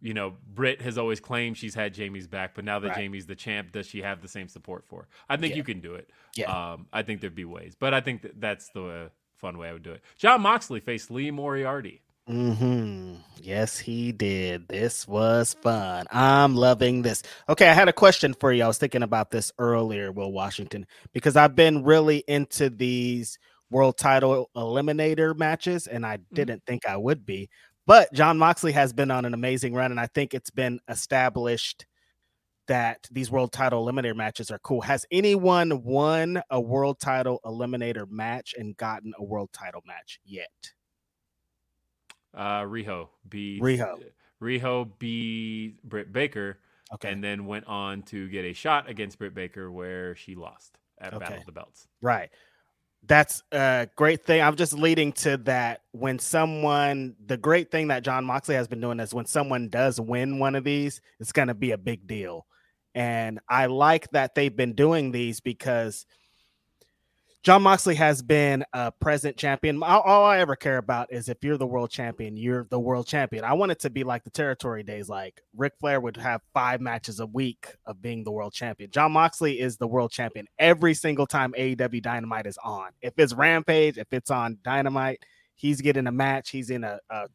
you know, Britt has always claimed she's had Jamie's back, but now that Right. Jamie's the champ, does she have the same support for? her? I think Yeah. you can do it. Yeah. Um, I think there'd be ways, but I think that that's the fun way I would do it. Jon Moxley faced Lee Moriarty. Hmm Yes, he did. This was fun. I'm loving this. Okay, I had a question for you. I was thinking about this earlier, Will Washington, because I've been really into these world title eliminator matches, and I didn't think I would be. But Jon Moxley has been on an amazing run, and I think it's been established that these world title eliminator matches are cool. Has anyone won a world title eliminator match and gotten a world title match yet? Uh, Riho beat Riho. Riho beat Britt Baker, Okay. and then went on to get a shot against Britt Baker where she lost at Okay. Battle of the Belts. Right. That's a great thing. I'm just leading to that when someone, the great thing that Jon Moxley has been doing is when someone does win one of these, it's going to be a big deal. And I like that they've been doing these because Jon Moxley has been a present champion. All, I ever care about is if you're the world champion, you're the world champion. I want it to be like the territory days, like Ric Flair would have five matches a week of being the world champion. Jon Moxley is the world champion every single time AEW Dynamite is on. If it's Rampage, if it's on Dynamite, he's getting a match. He's in a, a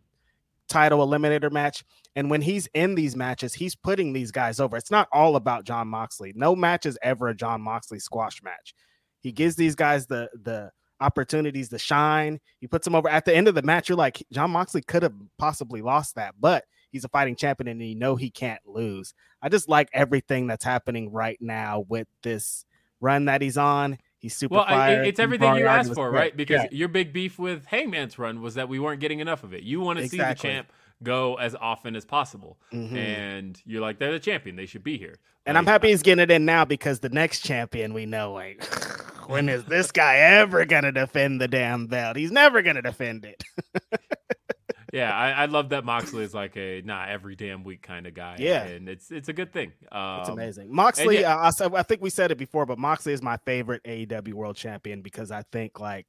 title eliminator match. And when he's in these matches, he's putting these guys over. It's not all about Jon Moxley. No match is ever a Jon Moxley squash match. He gives these guys the the opportunities to shine. He puts them over. At the end of the match, you're like, Jon Moxley could have possibly lost that, but he's a fighting champion and you know he can't lose. I just like everything that's happening right now with this run that he's on. He's super Well, I, fire. it- it's everything you asked for, right? Because Yeah, your big beef with Hangman's run was that we weren't getting enough of it. You want to see the champ go as often as possible, mhm. and you're like, they're the champion; they should be here. And I'm happy he's getting it in now because the next champion we know, like, when is this guy ever gonna defend the damn belt? He's never gonna defend it. Yeah, I, I love that Moxley is like a not every damn week kind of guy. Yeah. and it's it's a good thing. Um, It's amazing. Moxley, yeah- uh, I, I think we said it before, but Moxley is my favorite AEW World Champion because I think like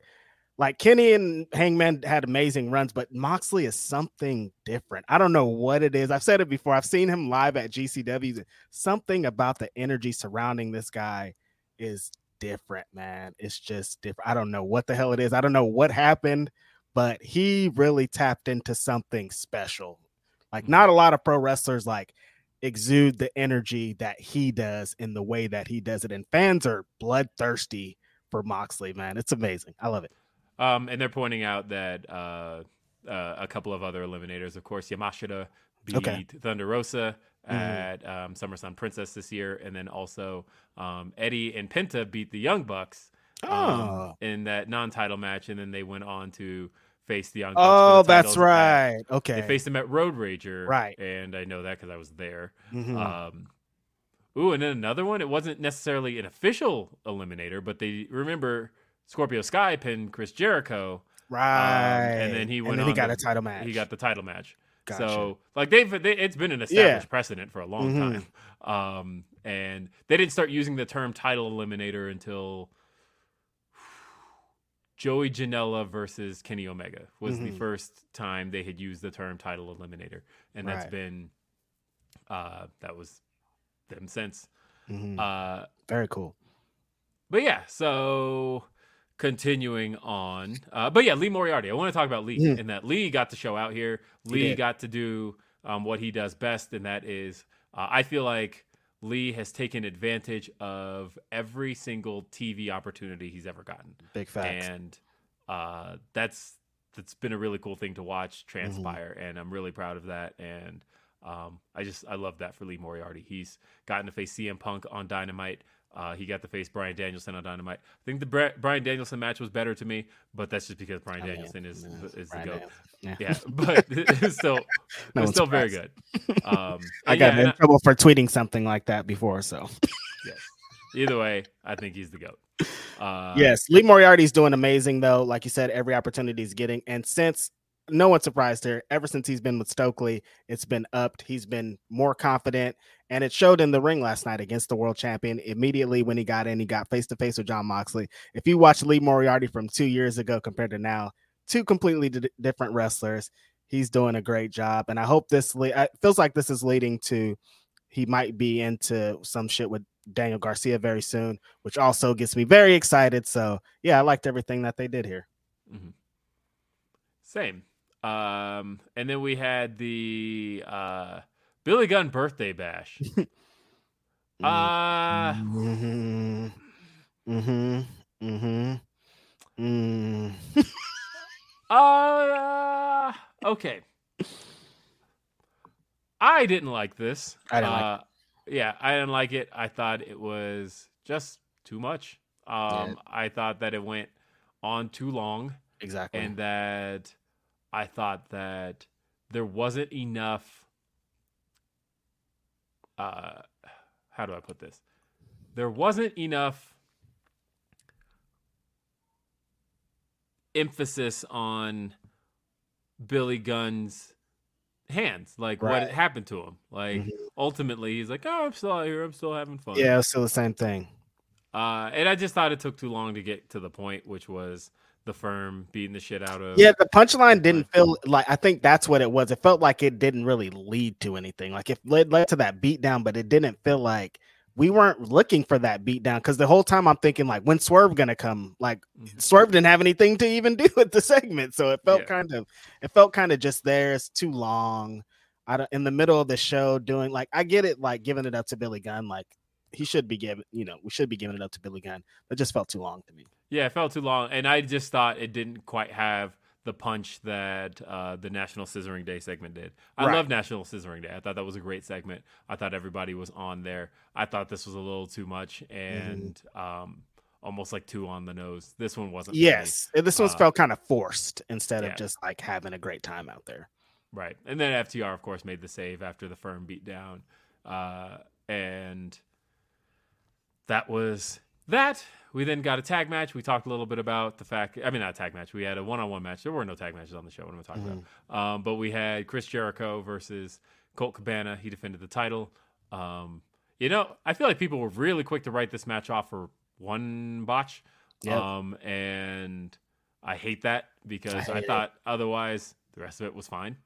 like Kenny and Hangman had amazing runs, but Moxley is something different. I don't know what it is. I've said it before. I've seen him live at GCW. Something about the energy surrounding this guy is different, man. It's just different. I don't know what the hell it is. I don't know what happened, but he really tapped into something special. Like not a lot of pro wrestlers like exude the energy that he does in the way that he does it. And fans are bloodthirsty for Moxley, man. It's amazing. I love it. Um, and they're pointing out that uh, uh, a couple of other eliminators, of course, Yamashita beat Okay. Thunder Rosa Mhm. at um, Summer Sun Princess this year, and then also um, Eddie and Penta beat the Young Bucks um, Oh. in that non-title match, and then they went on to face the Young Bucks. Oh, the that's titles at- right. Okay. They faced them at Road Rager, Right. And I know that because I was there. Mhm. Um, ooh, and then another one. It wasn't necessarily an official eliminator, but they remember Scorpio Sky pinned Chris Jericho. right. um, and then he went and then he got to- a title match. He got the title match. Gotcha. So like they've they, it's been an established precedent for a long Mhm. time. Um, and they didn't start using the term title eliminator until Joey Janela versus Kenny Omega was the Mhm. first time they had used the term title eliminator, and that's Right. been uh, that was them since. Mhm. Uh, Very cool. but yeah, so continuing on. Uh, but yeah, Lee Moriarty. I want to talk about Lee Mhm. and that Lee got to show out here. Lee did. got to do um, what he does best, and that is uh, I feel like Lee has taken advantage of every single TV opportunity he's ever gotten, Big facts. and uh, that's that's been a really cool thing to watch Mm-hmm. transpire, and I'm really proud of that. And Um, I just I love that for Lee Moriarty. He's gotten to face CM Punk on Dynamite. Uh, he got to face Bryan Danielson on Dynamite. I think the Bra- Bryan Danielson match was better to me, but that's just because Bryan Oh, yeah. Danielson is Yeah, is the goat. Danielson. Yeah, but it was still No one's still very good. Um, I got yeah, in and trouble for tweeting something like that before. So yes. Either way, I think he's the goat. Uh, yes, Lee Moriarty's doing amazing though. Like you said, every opportunity he's getting, and since no one's surprised here, ever since he's been with Stokely, it's been upped. He's been more confident, and it showed in the ring last night against the world champion. Immediately when he got in, he got face to face with Jon Moxley. If you watch Lee Moriarty from two years ago compared to now, two completely di- different wrestlers. He's doing a great job, and I hope this le- it feels like this is leading to he might be into some shit with Daniel Garcia very soon, which also gets me very excited. So yeah, I liked everything that they did here. Mm-hmm. Same. Um, and then we had the uh, Billy Gunn birthday bash. uh, Mm-hmm. Mm-hmm. Mm-hmm. Mm. uh, okay. I didn't like this. I didn't like uh, Yeah, I didn't like it. I thought it was just too much. Um, I thought that it went on too long. Exactly. and that I thought that there wasn't enough. Uh, how do I put this? There wasn't enough emphasis on Billy Gunn's hands, like what Right. had happened to him. Like Mhm. ultimately, he's like, "Oh, I'm still out here. I'm still having fun." yeah, it's still the same thing. Uh, and I just thought it took too long to get to the point, which was the firm beating the shit out of. Yeah, the punchline didn't feel like I think that's what it was. It felt like it didn't really lead to anything. Like it led, led to that beatdown, but it didn't feel like we weren't looking for that beatdown because the whole time I'm thinking like when Swerve gonna come? Like Mhm. Swerve didn't have anything to even do with the segment, so it felt Yeah. kind of it felt kind of just there. It's too long. I don't in the middle of the show doing like I get it, like giving it up to Billy Gunn, like he should be given, you know, we should be giving it up to Billy Gunn. But just felt too long to me. Yeah, it felt too long, and I just thought it didn't quite have the punch that uh, the National Scissoring Day segment did. I Right. love National Scissoring Day. I thought that was a great segment. I thought everybody was on there. I thought this was a little too much and um, almost like two on the nose. This one wasn't. Yes, this one Uh, felt kind of forced instead yeah. of just like having a great time out there. Right. And then FTR, of course, made the save after the firm beat down. Uh, and that was that. We then got a tag match. We talked a little bit about the fact, I mean, not a tag match. We had a one on one match. There were no tag matches on the show. What am I talking about? Um, but we had Chris Jericho versus Colt Cabana. He defended the title. Um, you know, I feel like people were really quick to write this match off for one botch. Yep. Um, and I hate that because I, it. thought otherwise the rest of it was fine.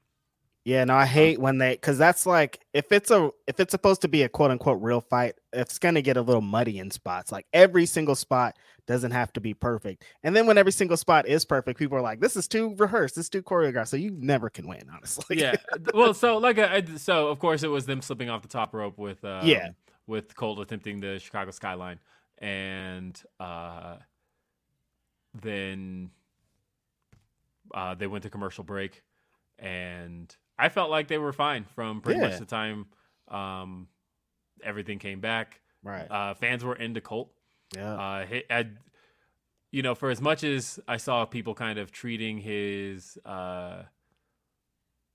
Yeah, no, I hate when they because that's like if it's a if it's supposed to be a quote unquote real fight, it's gonna get a little muddy in spots. Like every single spot doesn't have to be perfect, and then when every single spot is perfect, people are like, "This is too rehearsed, this is too choreographed," so you never can win, honestly. yeah. Well, so like I, so of course it was them slipping off the top rope with um, Yeah. with Colt attempting the Chicago skyline, and uh, then uh, they went to commercial break, and I felt like they were fine from pretty Yeah. much the time um, everything came back. right. Uh, fans were into Colt. yeah. Uh, he, I, you know, for as much as I saw people kind of treating his uh,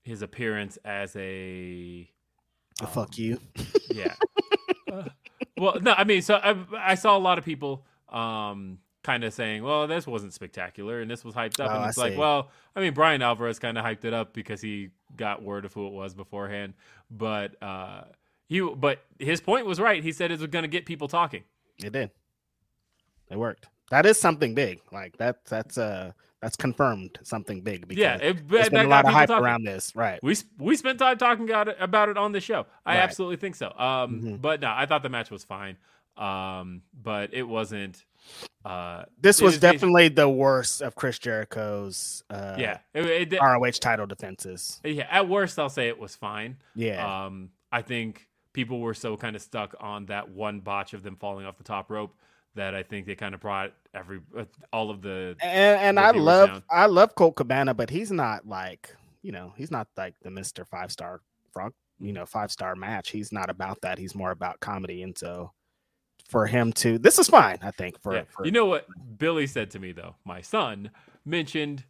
his appearance as a Oh, fuck you. yeah. Uh, well, no, I mean, so I, I saw a lot of people um, kind of saying, "Well, this wasn't spectacular, and this was hyped up." Oh, and I it's like, see. well, I mean, Brian Alvarez kind of hyped it up because he got word of who it was beforehand, but uh, he, but his point was right. He said it was going to get people talking. It did. It worked. That is something big. Like that. That's uh that's confirmed something big. Because Yeah, it, there's that been a lot of hype talking. around this. Right. We we spent time talking about it, about it on the show. I Right. absolutely think so. Um, Mhm. but no, I thought the match was fine. Um, but it wasn't. Uh, This was definitely the worst of Chris Jericho's uh yeah. It, it, ROH title defenses. yeah. At worst, I'll say it was fine. Yeah. Um, I think people were so kind of stuck on that one botch of them falling off the top rope that I think they kind of brought every uh, all of the and and I love down. I love Colt Cabana, but he's not like you know he's not like the Mister Five Star Frog you know five star match. He's not about that. He's more about comedy, and so for him to this is fine. I think for, Yeah. for You know what Billy said to me though? My son mentioned,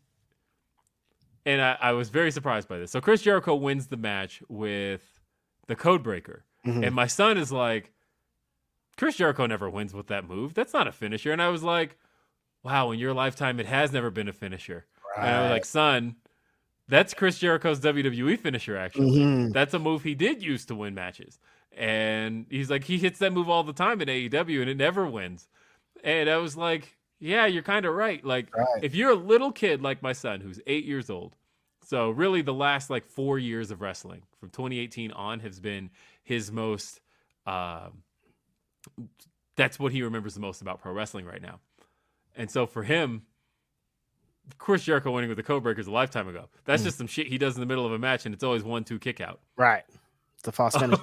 and I, I was very surprised by this. So Chris Jericho wins the match with the Code Breaker, Mhm. and my son is like, Chris Jericho never wins with that move. That's not a finisher. And I was like, Wow, in your lifetime, it has never been a finisher. And I was like, Son, that's Chris Jericho's WWE finisher. Actually, Mhm. that's a move he did use to win matches. And he's like, he hits that move all the time in AEW and it never wins. And I was like, yeah, you're kind of right. Like, Right. if you're a little kid like my son, who's eight years old, so really the last like four years of wrestling from 2018 on has been his most, um, that's what he remembers the most about pro wrestling right now. And so for him, Chris Jericho winning with the Code Breakers a lifetime ago. That's just some shit he does in the middle of a match, and it's always one two kick out. right. A false finish.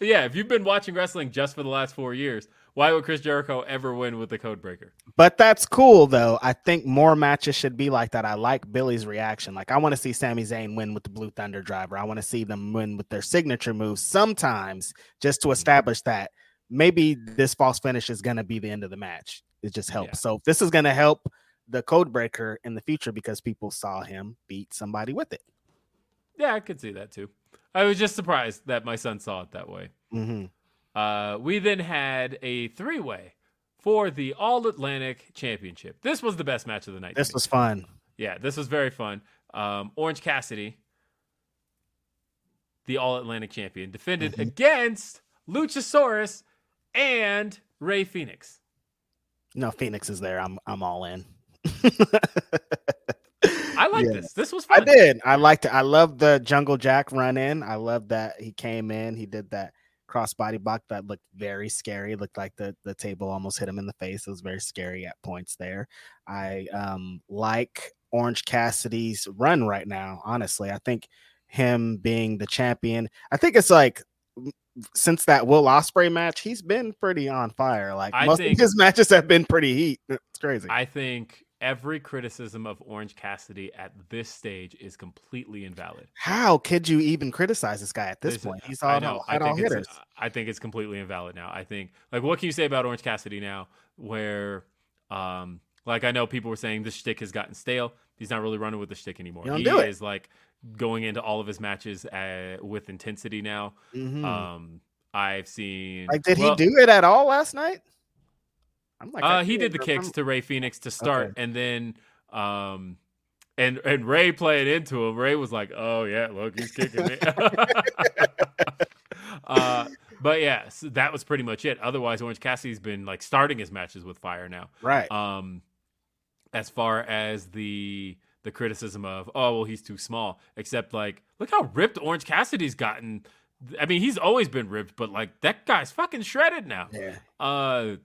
yeah, if you've been watching wrestling just for the last four years, why would Chris Jericho ever win with the Codebreaker? But that's cool though. I think more matches should be like that. I like Billy's reaction. Like I want to see Sami Zayn win with the Blue Thunder driver. I want to see them win with their signature moves sometimes just to establish that maybe this false finish is going to be the end of the match. It just helps. Yeah. So this is going to help the Codebreaker in the future because people saw him beat somebody with it. Yeah, I could see that too. I was just surprised that my son saw it that way. hmm Uh, we then had a three way for the All Atlantic Championship. This was the best match of the night. This was fun. Yeah, this was very fun. Um, Orange Cassidy, the All Atlantic champion, defended Mhm. against Luchasaurus and Rey Fenix. No, Fenix is there. I'm I'm all in. I like Yeah. this. This was fun. I did. I liked it. I love the Jungle Jack run in. I love that he came in. He did that crossbody block that looked very scary. It looked like the the table almost hit him in the face. It was very scary at points there. I um like Orange Cassidy's run right now. Honestly, I think him being the champion. I think it's like since that Will Ospreay match, he's been pretty on fire. Like I most think- of his matches have been pretty heat. It's crazy. I think every criticism of Orange Cassidy at this stage is completely invalid. How could you even criticize this guy at this Listen, point? He's I all, know. had I all think hitters. I think it's completely invalid now. I think like what can you say about Orange Cassidy now? Where um like I know people were saying this shtick has gotten stale. He's not really running with the shtick anymore. He is like going into all of his matches uh, with intensity now. Mhm. Um I've seen like, did well, he do it at all last night? I'm like, Uh, he did the kicks remember. to Rey Fenix to start, and then um, and and Ray played into him. Ray was like, "Oh yeah, look, he's kicking me." uh, but yeah, so that was pretty much it. Otherwise, Orange Cassidy's been like starting his matches with fire now. right. Um, as far as the the criticism of, oh well, he's too small. Except like, look how ripped Orange Cassidy's gotten. I mean, he's always been ripped, but like that guy's fucking shredded now. yeah, Uh,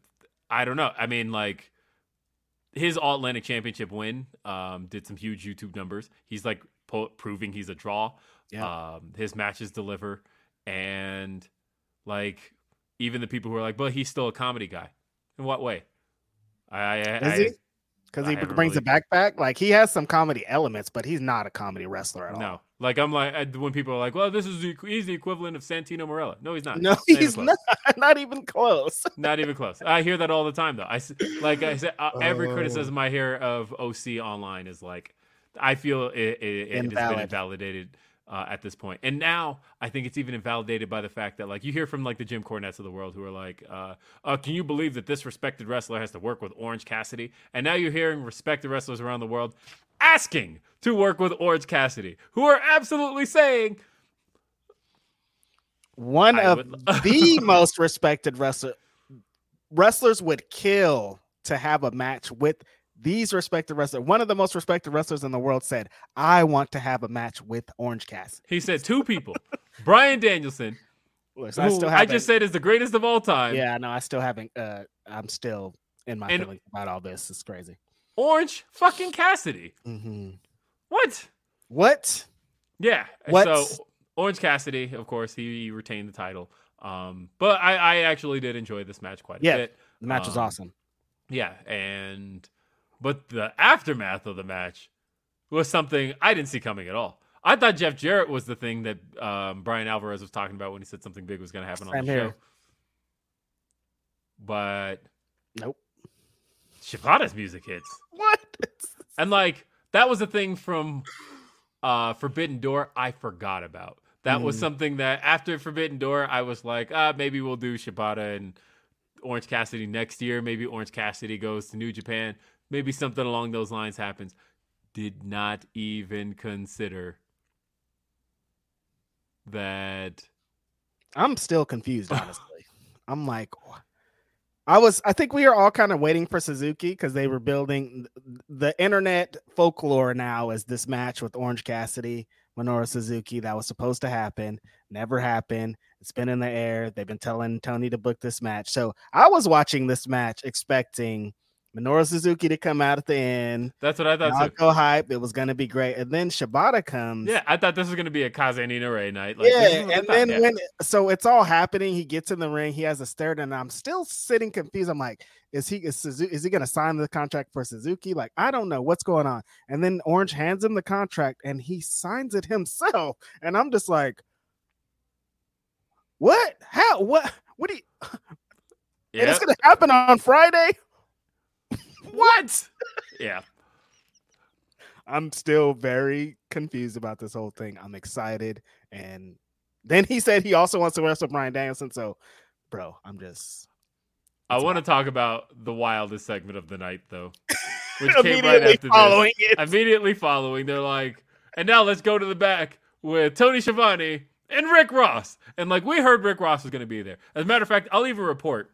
I don't know. I mean, like his All Atlantic Championship win um, did some huge YouTube numbers. He's like po- proving he's a draw. Yeah. Um, his matches deliver, and like even the people who are like, but he's still a comedy guy. In what way? I, I, Is he? because he brings really- a backpack. Like he has some comedy elements, but he's not a comedy wrestler at all. no. Like I'm like I, when people are like, well, this is the, he's the equivalent of Santino Marella. No, he's not. no, Not he's not. Not even close. Not even close. I hear that all the time, though. I like I said, uh, every Oh. criticism I hear of OC online is like, I feel it, it, it has been invalidated uh, at this point. point, and now I think it's even invalidated by the fact that like you hear from like the Jim Cornettes of the world who are like, uh, uh, "Can you believe that this respected wrestler has to work with Orange Cassidy?" And now you're hearing respected wrestlers around the world asking to work with Orange Cassidy, who are absolutely saying, One I of would- the most respected wrestler wrestlers would kill to have a match with these respected wrestlers. One of the most respected wrestlers in the world said, "I want to have a match with Orange Cassidy." he said two people, Bryan Danielson, who I still I just said is the greatest of all time. yeah, no, I still haven't. Uh, I'm still in my And- feelings about all this. It's crazy. Orange fucking Cassidy. hmm What? What? Yeah. What? So Orange Cassidy, of course, he, retained the title. Um, but I, I actually did enjoy this match quite a Yeah. bit. The match was Um, awesome. Yeah, and but the aftermath of the match was something I didn't see coming at all. I thought Jeff Jarrett was the thing that um, Bryan Alvarez was talking about when he said something big was going to happen on the here. show. But Nope. Shibata's music hits. What? And like that was a thing from uh Forbidden Door I forgot about. That was Mm. something that after Forbidden Door I was like, ah, maybe we'll do Shibata and Orange Cassidy next year. Maybe Orange Cassidy goes to New Japan. Maybe something along those lines happens. Did not even consider that I'm still confused, honestly. I'm like, I was, I think we are all kind of waiting for Suzuki because they were building the internet folklore now is this match with Orange Cassidy, Minoru Suzuki that was supposed to happen, never happened. It's been in the air. They've been telling Tony to book this match. So I was watching this match expecting Minoru Suzuki to come out at the end. that's what I thought. Go hype. It was going to be great. And then Shibata comes. Yeah, I thought this was gonna be a Kaze Ray night. Like, yeah, is what I and thought, then yeah. when so it's all happening, he gets in the ring, he has a stare, and I'm still sitting confused. I'm like, is he is Suzuki is he gonna sign the contract for Suzuki? Like, I don't know what's going on. And then Orange hands him the contract and he signs it himself. And I'm just like, what? How? What? What do you and Yeah. it's gonna happen on Friday? What? yeah. I'm still very confused about this whole thing. I'm excited. And then he said he also wants to wrestle Bryan Danielson. So, bro, I'm just I want to talk about the wildest segment of the night, though, which came right after following it. this. Immediately following, they're like, and now let's go to the back with Tony Schiavone and Rick Ross. And like, we heard Rick Ross was going to be there. As a matter of fact, I'll even report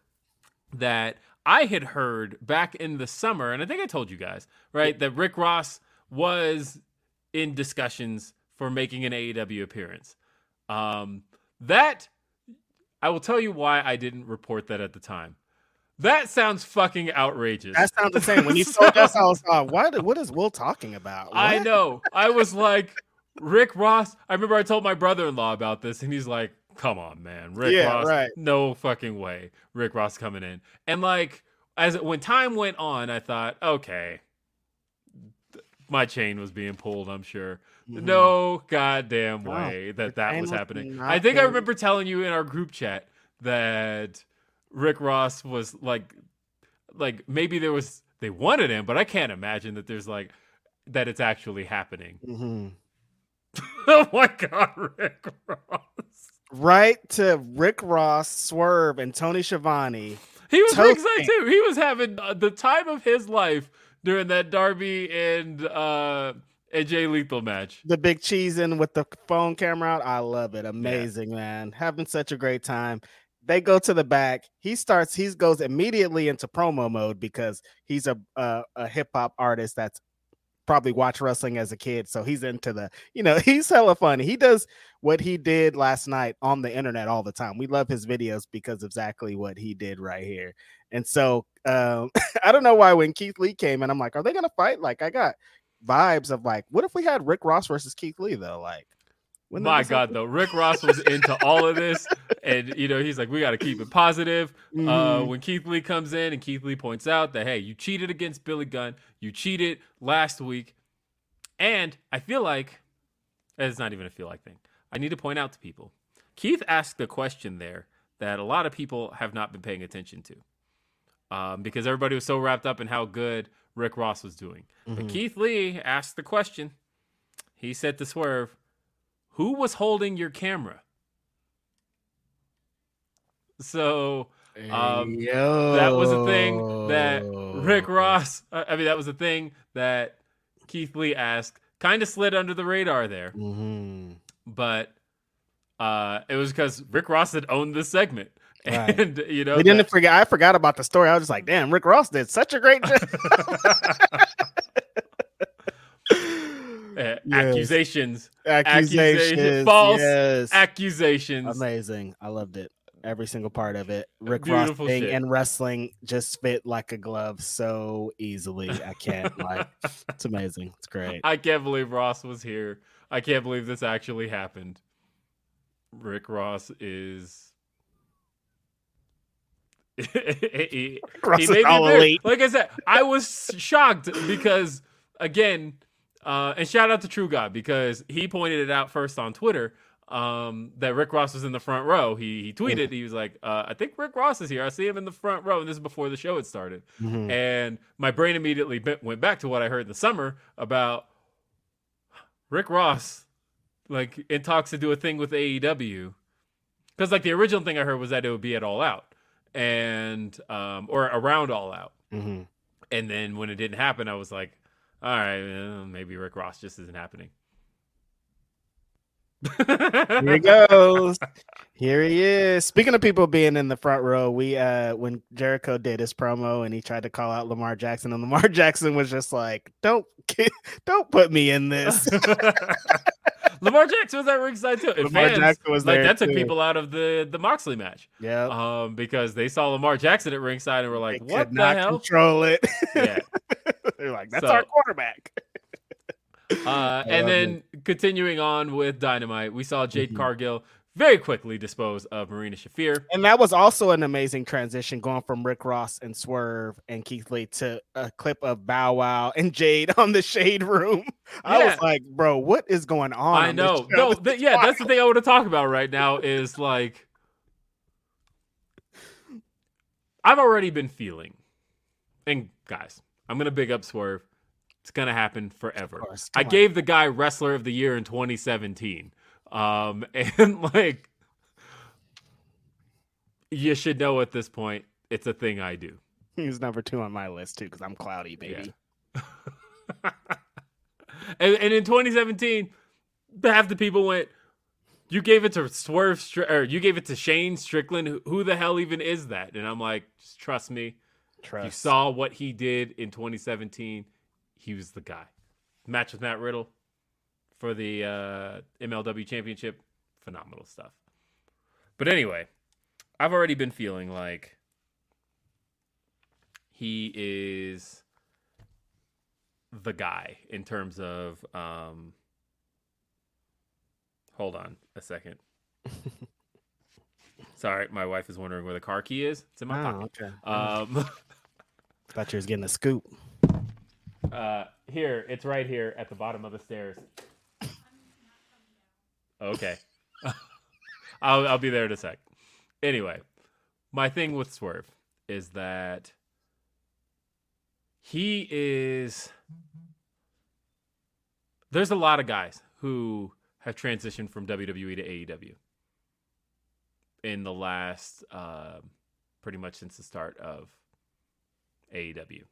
that I had heard back in the summer, and I think I told you guys, right, that Rick Ross was in discussions for making an AEW appearance. Um, that I will tell you why I didn't report that at the time. That sounds fucking outrageous. That sounds the same. When you told us, I was like, what, what is Will talking about? I know. I was like, Rick Ross. I remember I told my brother in law about this, and he's like, come on, man. Rick Yeah, Ross. right. No fucking way. Rick Ross coming in. And like, as when time went on, I thought, okay, th- my chain was being pulled, I'm sure. Mhm. No goddamn way that that chain was happening. I think I remember telling you in our group chat that Rick Ross was like, like maybe there was they wanted him, but I can't imagine that there's like that it's actually happening. Mhm. oh my god, Rick Ross. Right to Rick Ross, Swerve, and Tony Schiavone. He was Toasting. ringside too. He was having uh, the time of his life during that Darby and uh and Jay Lethal match. The big cheese in with the phone camera out. I love it. Amazing, man. Having such a great time. They go to the back. He starts. He goes immediately into promo mode because he's a a, a hip hop artist that's probably watched wrestling as a kid. So he's into the. You know, he's hella funny. He does what he did last night on the internet all the time. We love his videos because exactly what he did right here. And so um, I don't know why when Keith Lee came in, I'm like, are they gonna fight? Like I got vibes of like, what if we had Rick Ross versus Keith Lee though? Like, wouldn't My God, though, Rick Ross was into all of this, and you know he's like, we got to keep it positive. Uh, Mhm. when Keith Lee comes in, and Keith Lee points out that hey, you cheated against Billy Gunn, you cheated last week, and I feel like it's not even a feel like thing. I need to point out to people. Keith asked a question there that a lot of people have not been paying attention to, um, because everybody was so wrapped up in how good Rick Ross was doing. But Mhm. Keith Lee asked the question. He said to Swerve, "Who was holding your camera?" So um, that was a thing that Rick Ross. uh, I mean, that was a thing that Keith Lee asked. Kind of slid under the radar there, Mhm. but uh, it was because Rick Ross had owned this segment, Right. and you know We didn't that- forget. I forgot about the story. I was just like, damn, Rick Ross did such a great job. uh, Yes. accusations, Accusations, false yes. accusations. Amazing. I loved it. Every single part of it. Rick Ross thing and wrestling just fit like a glove so easily. I can't like it's amazing. It's great. I can't believe Ross was here. I can't believe this actually happened. Rick Ross is. he, Ross he is made all elite. like I said, I was shocked because again, Uh, and shout out to True God because he pointed it out first on Twitter um, that Rick Ross was in the front row. He he tweeted, he was like, uh, I think Rick Ross is here. I see him in the front row. And this is before the show had started. Mhm. And my brain immediately bent, went back to what I heard in the summer about Rick Ross, like in talks to do a thing with AEW. Because like the original thing I heard was that it would be at All Out and um, or around All Out. Mhm. And then when it didn't happen, I was like, all right, maybe Rick Ross just isn't happening. Here he goes. Here he is. Speaking of people being in the front row, we uh when Jericho did his promo and he tried to call out Lamar Jackson, and Lamar Jackson was just like, "Don't, don't put me in this." Lamar Jackson was at ringside too. And Lamar fans, Jackson was like that took too. people out of the the Moxley match, yeah, um, because they saw Lamar Jackson at ringside and were like, They "What could the not hell?" control it. Yeah. They're like, "That's So- our quarterback." Uh, and then continuing on with Dynamite, we saw Jade Mhm. Cargill very quickly dispose of Marina Shafir. And that was also an amazing transition going from Rick Ross and Swerve and Keith Lee to a clip of Bow Wow and Jade on the Shade Room. I was like, bro, what is going on? I on know. No, th- yeah, that's the thing I want to talk about right now is like I've already been feeling. And guys, I'm going to big up Swerve. It's going to happen forever. course, I on. gave the guy wrestler of the year in 2017. Um and like you should know at this point it's a thing I do. He's number two on my list too, because I'm cloudy, baby. and, and in 2017, half the people went, "You gave it to Swerve, Stri- or you gave it to Shane Strickland. Who, who the hell even is that?" And I'm like, "Just trust me. Trust. You saw what he did in 2017. He was the guy. Match with Matt Riddle for the uh, MLW Championship. Phenomenal stuff. But anyway, I've already been feeling like he is the guy in terms of um hold on a second sorry my wife is wondering where the car key is it's in my Oh, pocket okay. um Thought you was getting a scoop. uh here it's right here at the bottom of the stairs okay I'll, I'll be there in a sec anyway my thing with swerve is that he is there's a lot of guys who have transitioned from WWE to AEW in the last uh, pretty much since the start of AEW.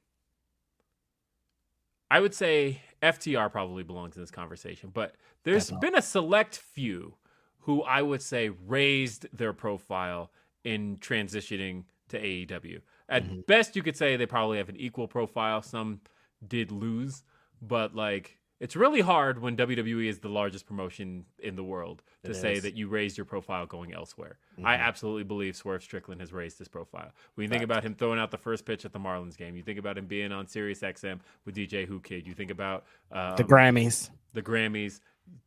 I would say FTR probably belongs in this conversation, but there's Definitely. been a select few who I would say raised their profile in transitioning to AEW. At Mhm. best, you could say they probably have an equal profile. Some did lose, but like it's really hard when WWE is the largest promotion in the world to It say is. that you raised your profile going elsewhere. I Mhm. absolutely believe Swerve Strickland has raised his profile. When you think about him throwing out the first pitch at the Marlins game, you think about him being on Sirius XM with DJ Whoo Kid. You think about um, the Grammys. the Grammys.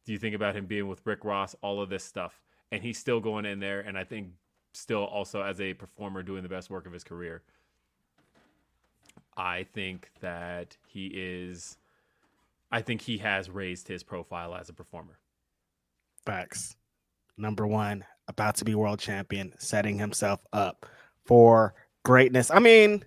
Do you think about him being with Rick Ross? All of this stuff, and he's still going in there, and I think still also as a performer doing the best work of his career. I think that he is. I think he has raised his profile as a performer. Facts. Number one, about to be world champion, setting himself up for greatness. I mean,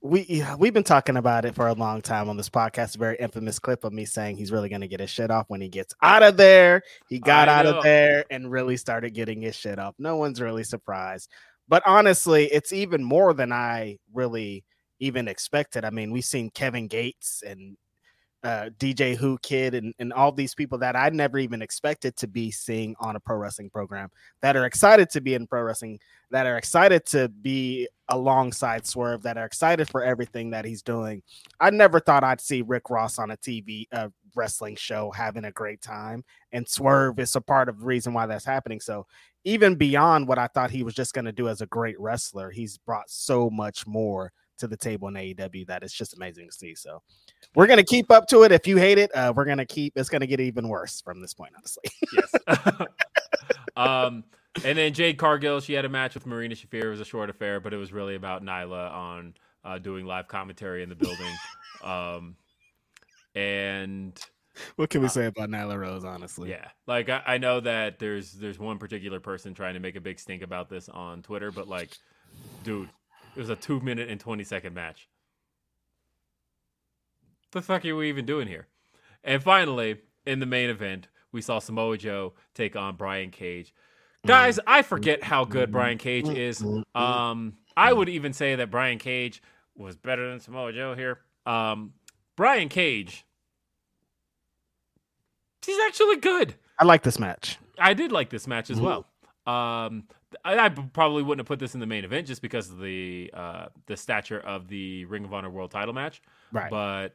we we've been talking about it for a long time on this podcast. A very infamous clip of me saying he's really going to get his shit off when he gets out of there. He got I out know. of there and really started getting his shit off. No one's really surprised. But honestly, it's even more than I really even expected. I mean, we've seen Kevin Gates and uh, DJ Whoo Kid and, and all these people that I never even expected to be seeing on a pro wrestling program that are excited to be in pro wrestling, that are excited to be alongside Swerve, that are excited for everything that he's doing. I never thought I'd see Rick Ross on a TV uh, wrestling show having a great time, and Swerve is a part of the reason why that's happening. So even beyond what I thought he was just going to do as a great wrestler, he's brought so much more to the table in AEW that it's just amazing to see. So we're gonna keep up to it. If you hate it, uh, we're gonna keep. It's gonna get even worse from this point, honestly. Yes. um, and then Jade Cargill, she had a match with Marina Shafir. It was a short affair, but it was really about Nyla on uh, doing live commentary in the building. um, and what can we say about Nyla Rose? Honestly, Yeah, like I, I know that there's there's one particular person trying to make a big stink about this on Twitter, but like, dude, it was a two minute and twenty second match. The fuck are we even doing here? And finally, in the main event, we saw Samoa Joe take on Brian Cage. Guys, I forget how good Brian Cage is. Um, I would even say that Brian Cage was better than Samoa Joe here. Um, Brian Cage, he's actually good. I like this match. I did like this match as well. Um, I, I probably wouldn't have put this in the main event just because of the uh, the stature of the Ring of Honor World Title match. Right, But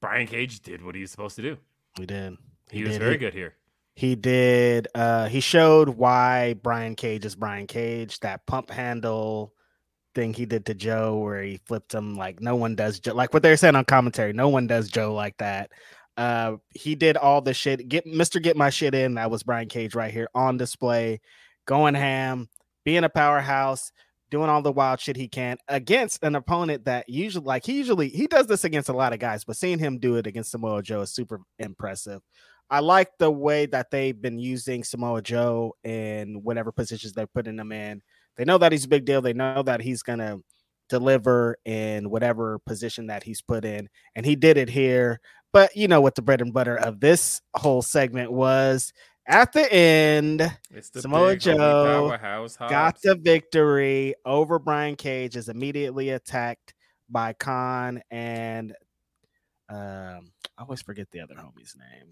Brian Cage did what he was supposed to do. he did. He, was did. very He- good here. He did. Uh, he showed why Brian Cage is Brian Cage. That pump handle thing he did to Joe, where he flipped him like no one does. Joe, like what they're saying on commentary, no one does Joe like that. Uh, he did all the shit. Get Mister Get My Shit In. That was Brian Cage right here on display, going ham, being a powerhouse, doing all the wild shit he can against an opponent that usually, like he usually he does this against a lot of guys, but seeing him do it against Samoa Joe is super impressive. I like the way that they've been using Samoa Joe in whatever positions they're putting him in. They know that he's a big deal. They know that he's gonna deliver in whatever position that he's put in, and he did it here. But you know what the bread and butter of this whole segment was at the end, It's the Samoa Joe got the victory over Brian Cage, is immediately attacked by Kaun and um, I always forget the other homie's name.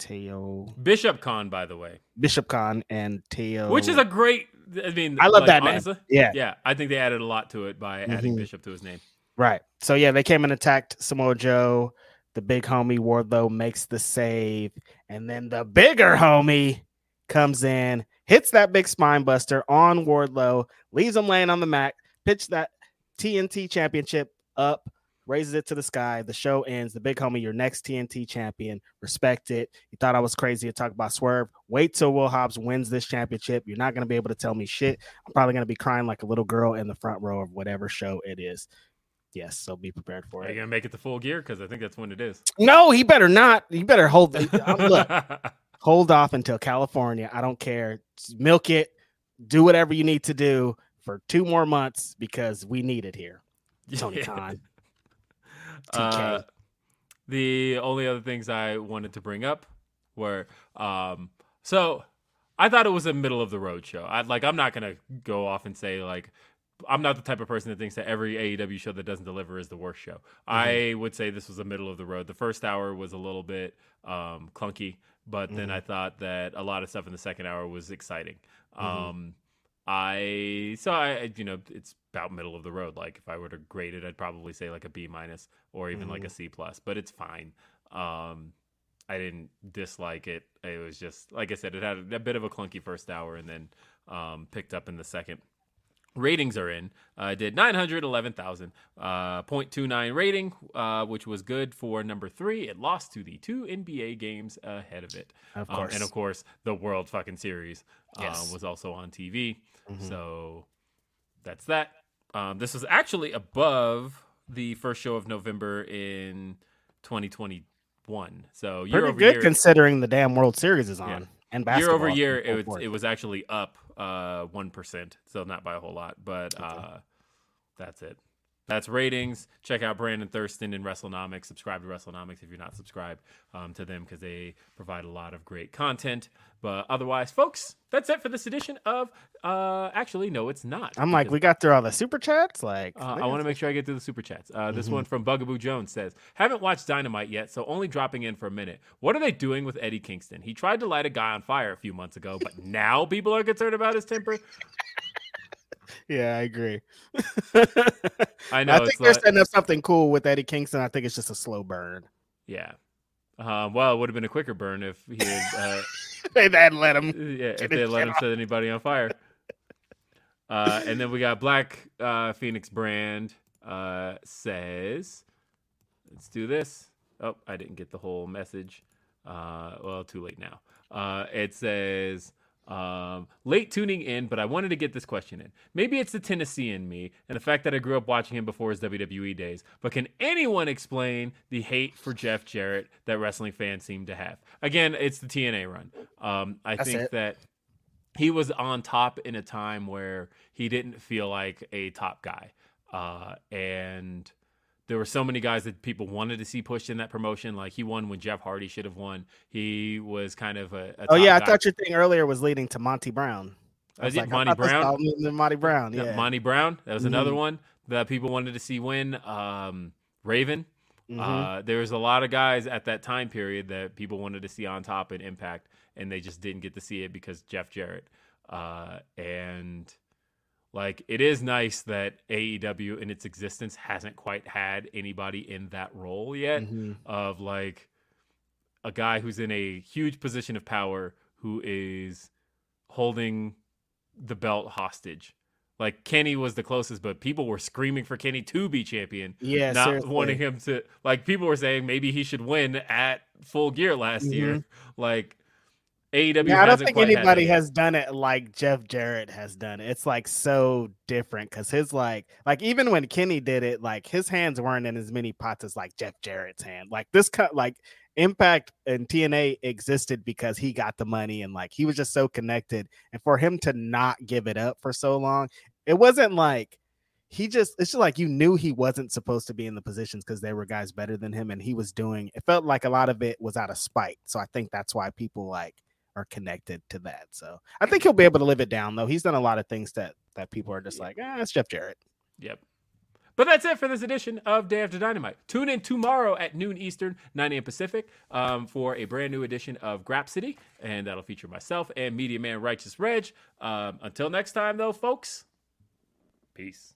Toa Bishop Kaun, by the way, Bishop Kaun and Toa, which is a great. I mean, I love like, that name. yeah, Yeah, I think they added a lot to it by adding Mhm. Bishop to his name. right. So yeah, they came and attacked Samoa Joe. The big homie Wardlow makes the save, and then the bigger homie comes in, hits that big spine buster on Wardlow, leaves him laying on the mat, pitch that TNT championship up, raises it to the sky. The show ends. The big homie, your next TNT champion. Respect it. You thought I was crazy to talk about Swerve. Wait till Will Hobbs wins this championship. You're not going to be able to tell me shit. I'm probably going to be crying like a little girl in the front row of whatever show it is. Yes, so be prepared for it. Are you gonna make it the full gear? Because I think that's when it is. No, he better not. He better hold. um, look, hold off until California. I don't care. Just milk it. Do whatever you need to do for two more months because we need it here. Tony Yeah. Khan. Uh, TK. the only other things I wanted to bring up were um, so I thought it was a middle of the road show. I like I'm not gonna go off and say like I'm not the type of person that thinks that every AEW show that doesn't deliver is the worst show. I would say this was a middle of the road. The first hour was a little bit um, clunky, but then Mhm. I thought that a lot of stuff in the second hour was exciting. Mhm. Um, I so I you know it's about middle of the road. Like if I were to grade it, I'd probably say like a B minus or even like a C plus. But it's fine. Um, I didn't dislike it. It was just like I said, it had a, bit of a clunky first hour and then um, picked up in the second. Ratings are in. Uh, did 911,000, uh, 0.29 rating, uh, which was good for number three. It lost to the two NBA games ahead of it. Of Um, and of course, the World fucking Series uh, Yes. was also on TV. Mhm. So that's that. Um, this was actually above the first show of November in 2021. So Pretty good year, considering the damn World Series is on. Yeah. And year over year, it was it was actually up uh one percent, so not by a whole lot, but uh, that's it. That's ratings. Check out Brandon Thurston and WrestleNomics. Subscribe to WrestleNomics if you're not subscribed um, to them because they provide a lot of great content. But otherwise, folks, that's it for this edition of. Uh, actually, no, it's not. I'm like, we got through all the super chats. Like, uh, I want to make sure I get through the super chats. Uh, This Mhm. one from Bugaboo Jones says, "Haven't watched Dynamite yet, so only dropping in for a minute. What are they doing with Eddie Kingston? He tried to light a guy on fire a few months ago, but now people are concerned about his temper. Yeah, I agree. I know I think they're like- setting up something cool with Eddie Kingston. I think it's just a slow burn. Yeah. Um, well, it would have been a quicker burn if he had, uh, they hadn't let him. yeah, if they had let him off. set anybody on fire. Uh, and then we got Black uh, Phoenix Brand uh, says, "Let's do this." Oh, I didn't get the whole message. Uh, well, too late now. Uh, it says, Um, late tuning in, but I wanted to get this question in. Maybe it's the Tennessee in me and the fact that I grew up watching him before his WWE days. But can anyone explain the hate for Jeff Jarrett that wrestling fans seem to have? Again, it's the TNA run. Um, I That's think it. that he was on top in a time where he didn't feel like a top guy. Uh, and there were so many guys that people wanted to see pushed in that promotion. Like he won when Jeff Hardy should have won. He was kind of a. a Oh yeah, I guy. thought your thing earlier was leading to Monty Brown. I Uh, was yeah, like, Monty Brown? Monty Brown. Yeah, Yeah. Monty Brown. That was another Mhm. one that people wanted to see win. Um, Raven. Mhm. Uh, there was a lot of guys at that time period that people wanted to see on top in Impact, and they just didn't get to see it because Jeff Jarrett. Uh, and like, it is nice that AEW in its existence hasn't quite had anybody in that role yet Mhm. of like a guy who's in a huge position of power who is holding the belt hostage. Like Kenny was the closest, but people were screaming for Kenny to be champion, Yeah, not seriously. wanting him to. Like people were saying maybe he should win at Full Gear last year. Like AEW. Yeah, I don't think anybody has done it like Jeff Jarrett has done it. It's like so different because his like like even when Kenny did it, like his hands weren't in as many pots as like Jeff Jarrett's hand. Like this cut like Impact and TNA existed because he got the money and like he was just so connected. And for him to not give it up for so long, it wasn't like he just it's just like you knew he wasn't supposed to be in the positions because there were guys better than him and he was doing it felt like a lot of it was out of spite. So I think that's why people like are connected to that. So I think he'll be able to live it down though. He's done a lot of things that that people are just like, ah, it's Jeff Jarrett. Yep. But that's it for this edition of Day After Dynamite. Tune in tomorrow at noon Eastern, 9 a.m. Pacific, um, for a brand new edition of Grapsody, and that'll feature myself and Media Man Righteous Reg. Um, until next time, though, folks. Peace.